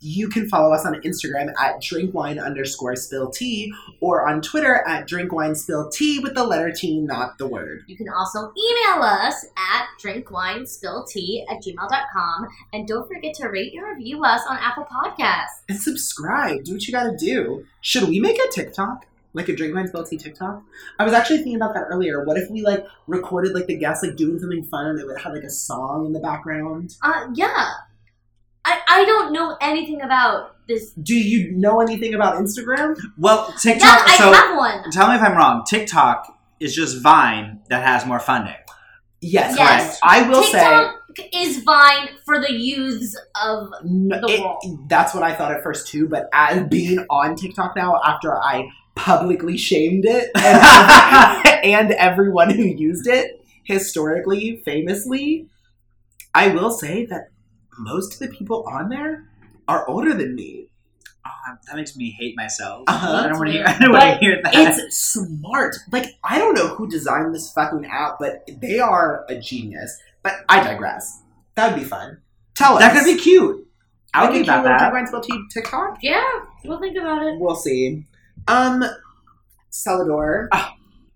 you can follow us on Instagram at drinkwine underscore spill tea or on Twitter at drinkwine spill tea with the letter T, not the word. You can also email us at drinkwinespilltea at gmail.com. And don't forget to rate and review us on Apple Podcasts. And subscribe. Do what you gotta do. Should we make a TikTok? Like a drinkwine spill tea TikTok? I was actually thinking about that earlier. What if we like recorded like the guests like doing something fun and it would have like a song in the background? Uh, yeah. I, I don't know anything about this. Do you know anything about Instagram? Well, TikTok. Yeah, TikTok. I so have one. tell me if I'm wrong. TikTok is just Vine that has more funding. Yes, Yes. correct. I will say TikTok is Vine for the youths of the it- world. that's what I thought at first too, but as being on TikTok now, after I publicly shamed it and, and everyone who used it historically, famously, I will say that most of the people on there are older than me. Oh, that makes me hate myself. Uh-huh. I don't want to. It's I don't want to hear that. It's smart. Like I don't know who designed this fucking app, but they are a genius. But I digress. That would be fun. Tell us. that could be cute. I would Maybe be about that. Drink Wine Spill Tea TikTok. Yeah, we'll think about it. We'll see. Um, Celador,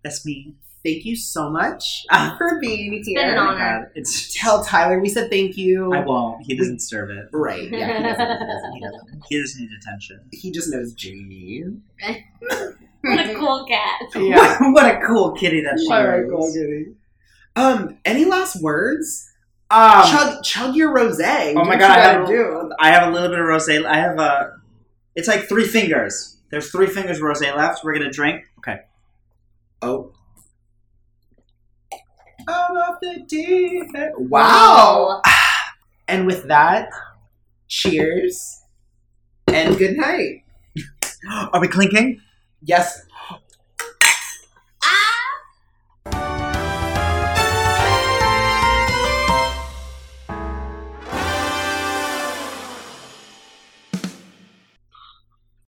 That's me. thank you so much Ah. for being been here. an Oh honor. It's. Tell Tyler we said thank you. I won't. He doesn't serve it. Right? Yeah, he doesn't. He doesn't. He doesn't. He doesn't need attention. He just knows Jamie. What a cool cat. Yeah. what a cool kitty that she Alright, is. cool, Jamie. Um, any last words? Um, chug, chug your rosé. oh my what god, I have, do. I have a little bit of rosé. I have a. It's like three fingers. There's three fingers rosé left. We're gonna drink. Okay. Oh. I'm off the deep end. Wow. And with that, cheers and good night. Are we clinking? yes,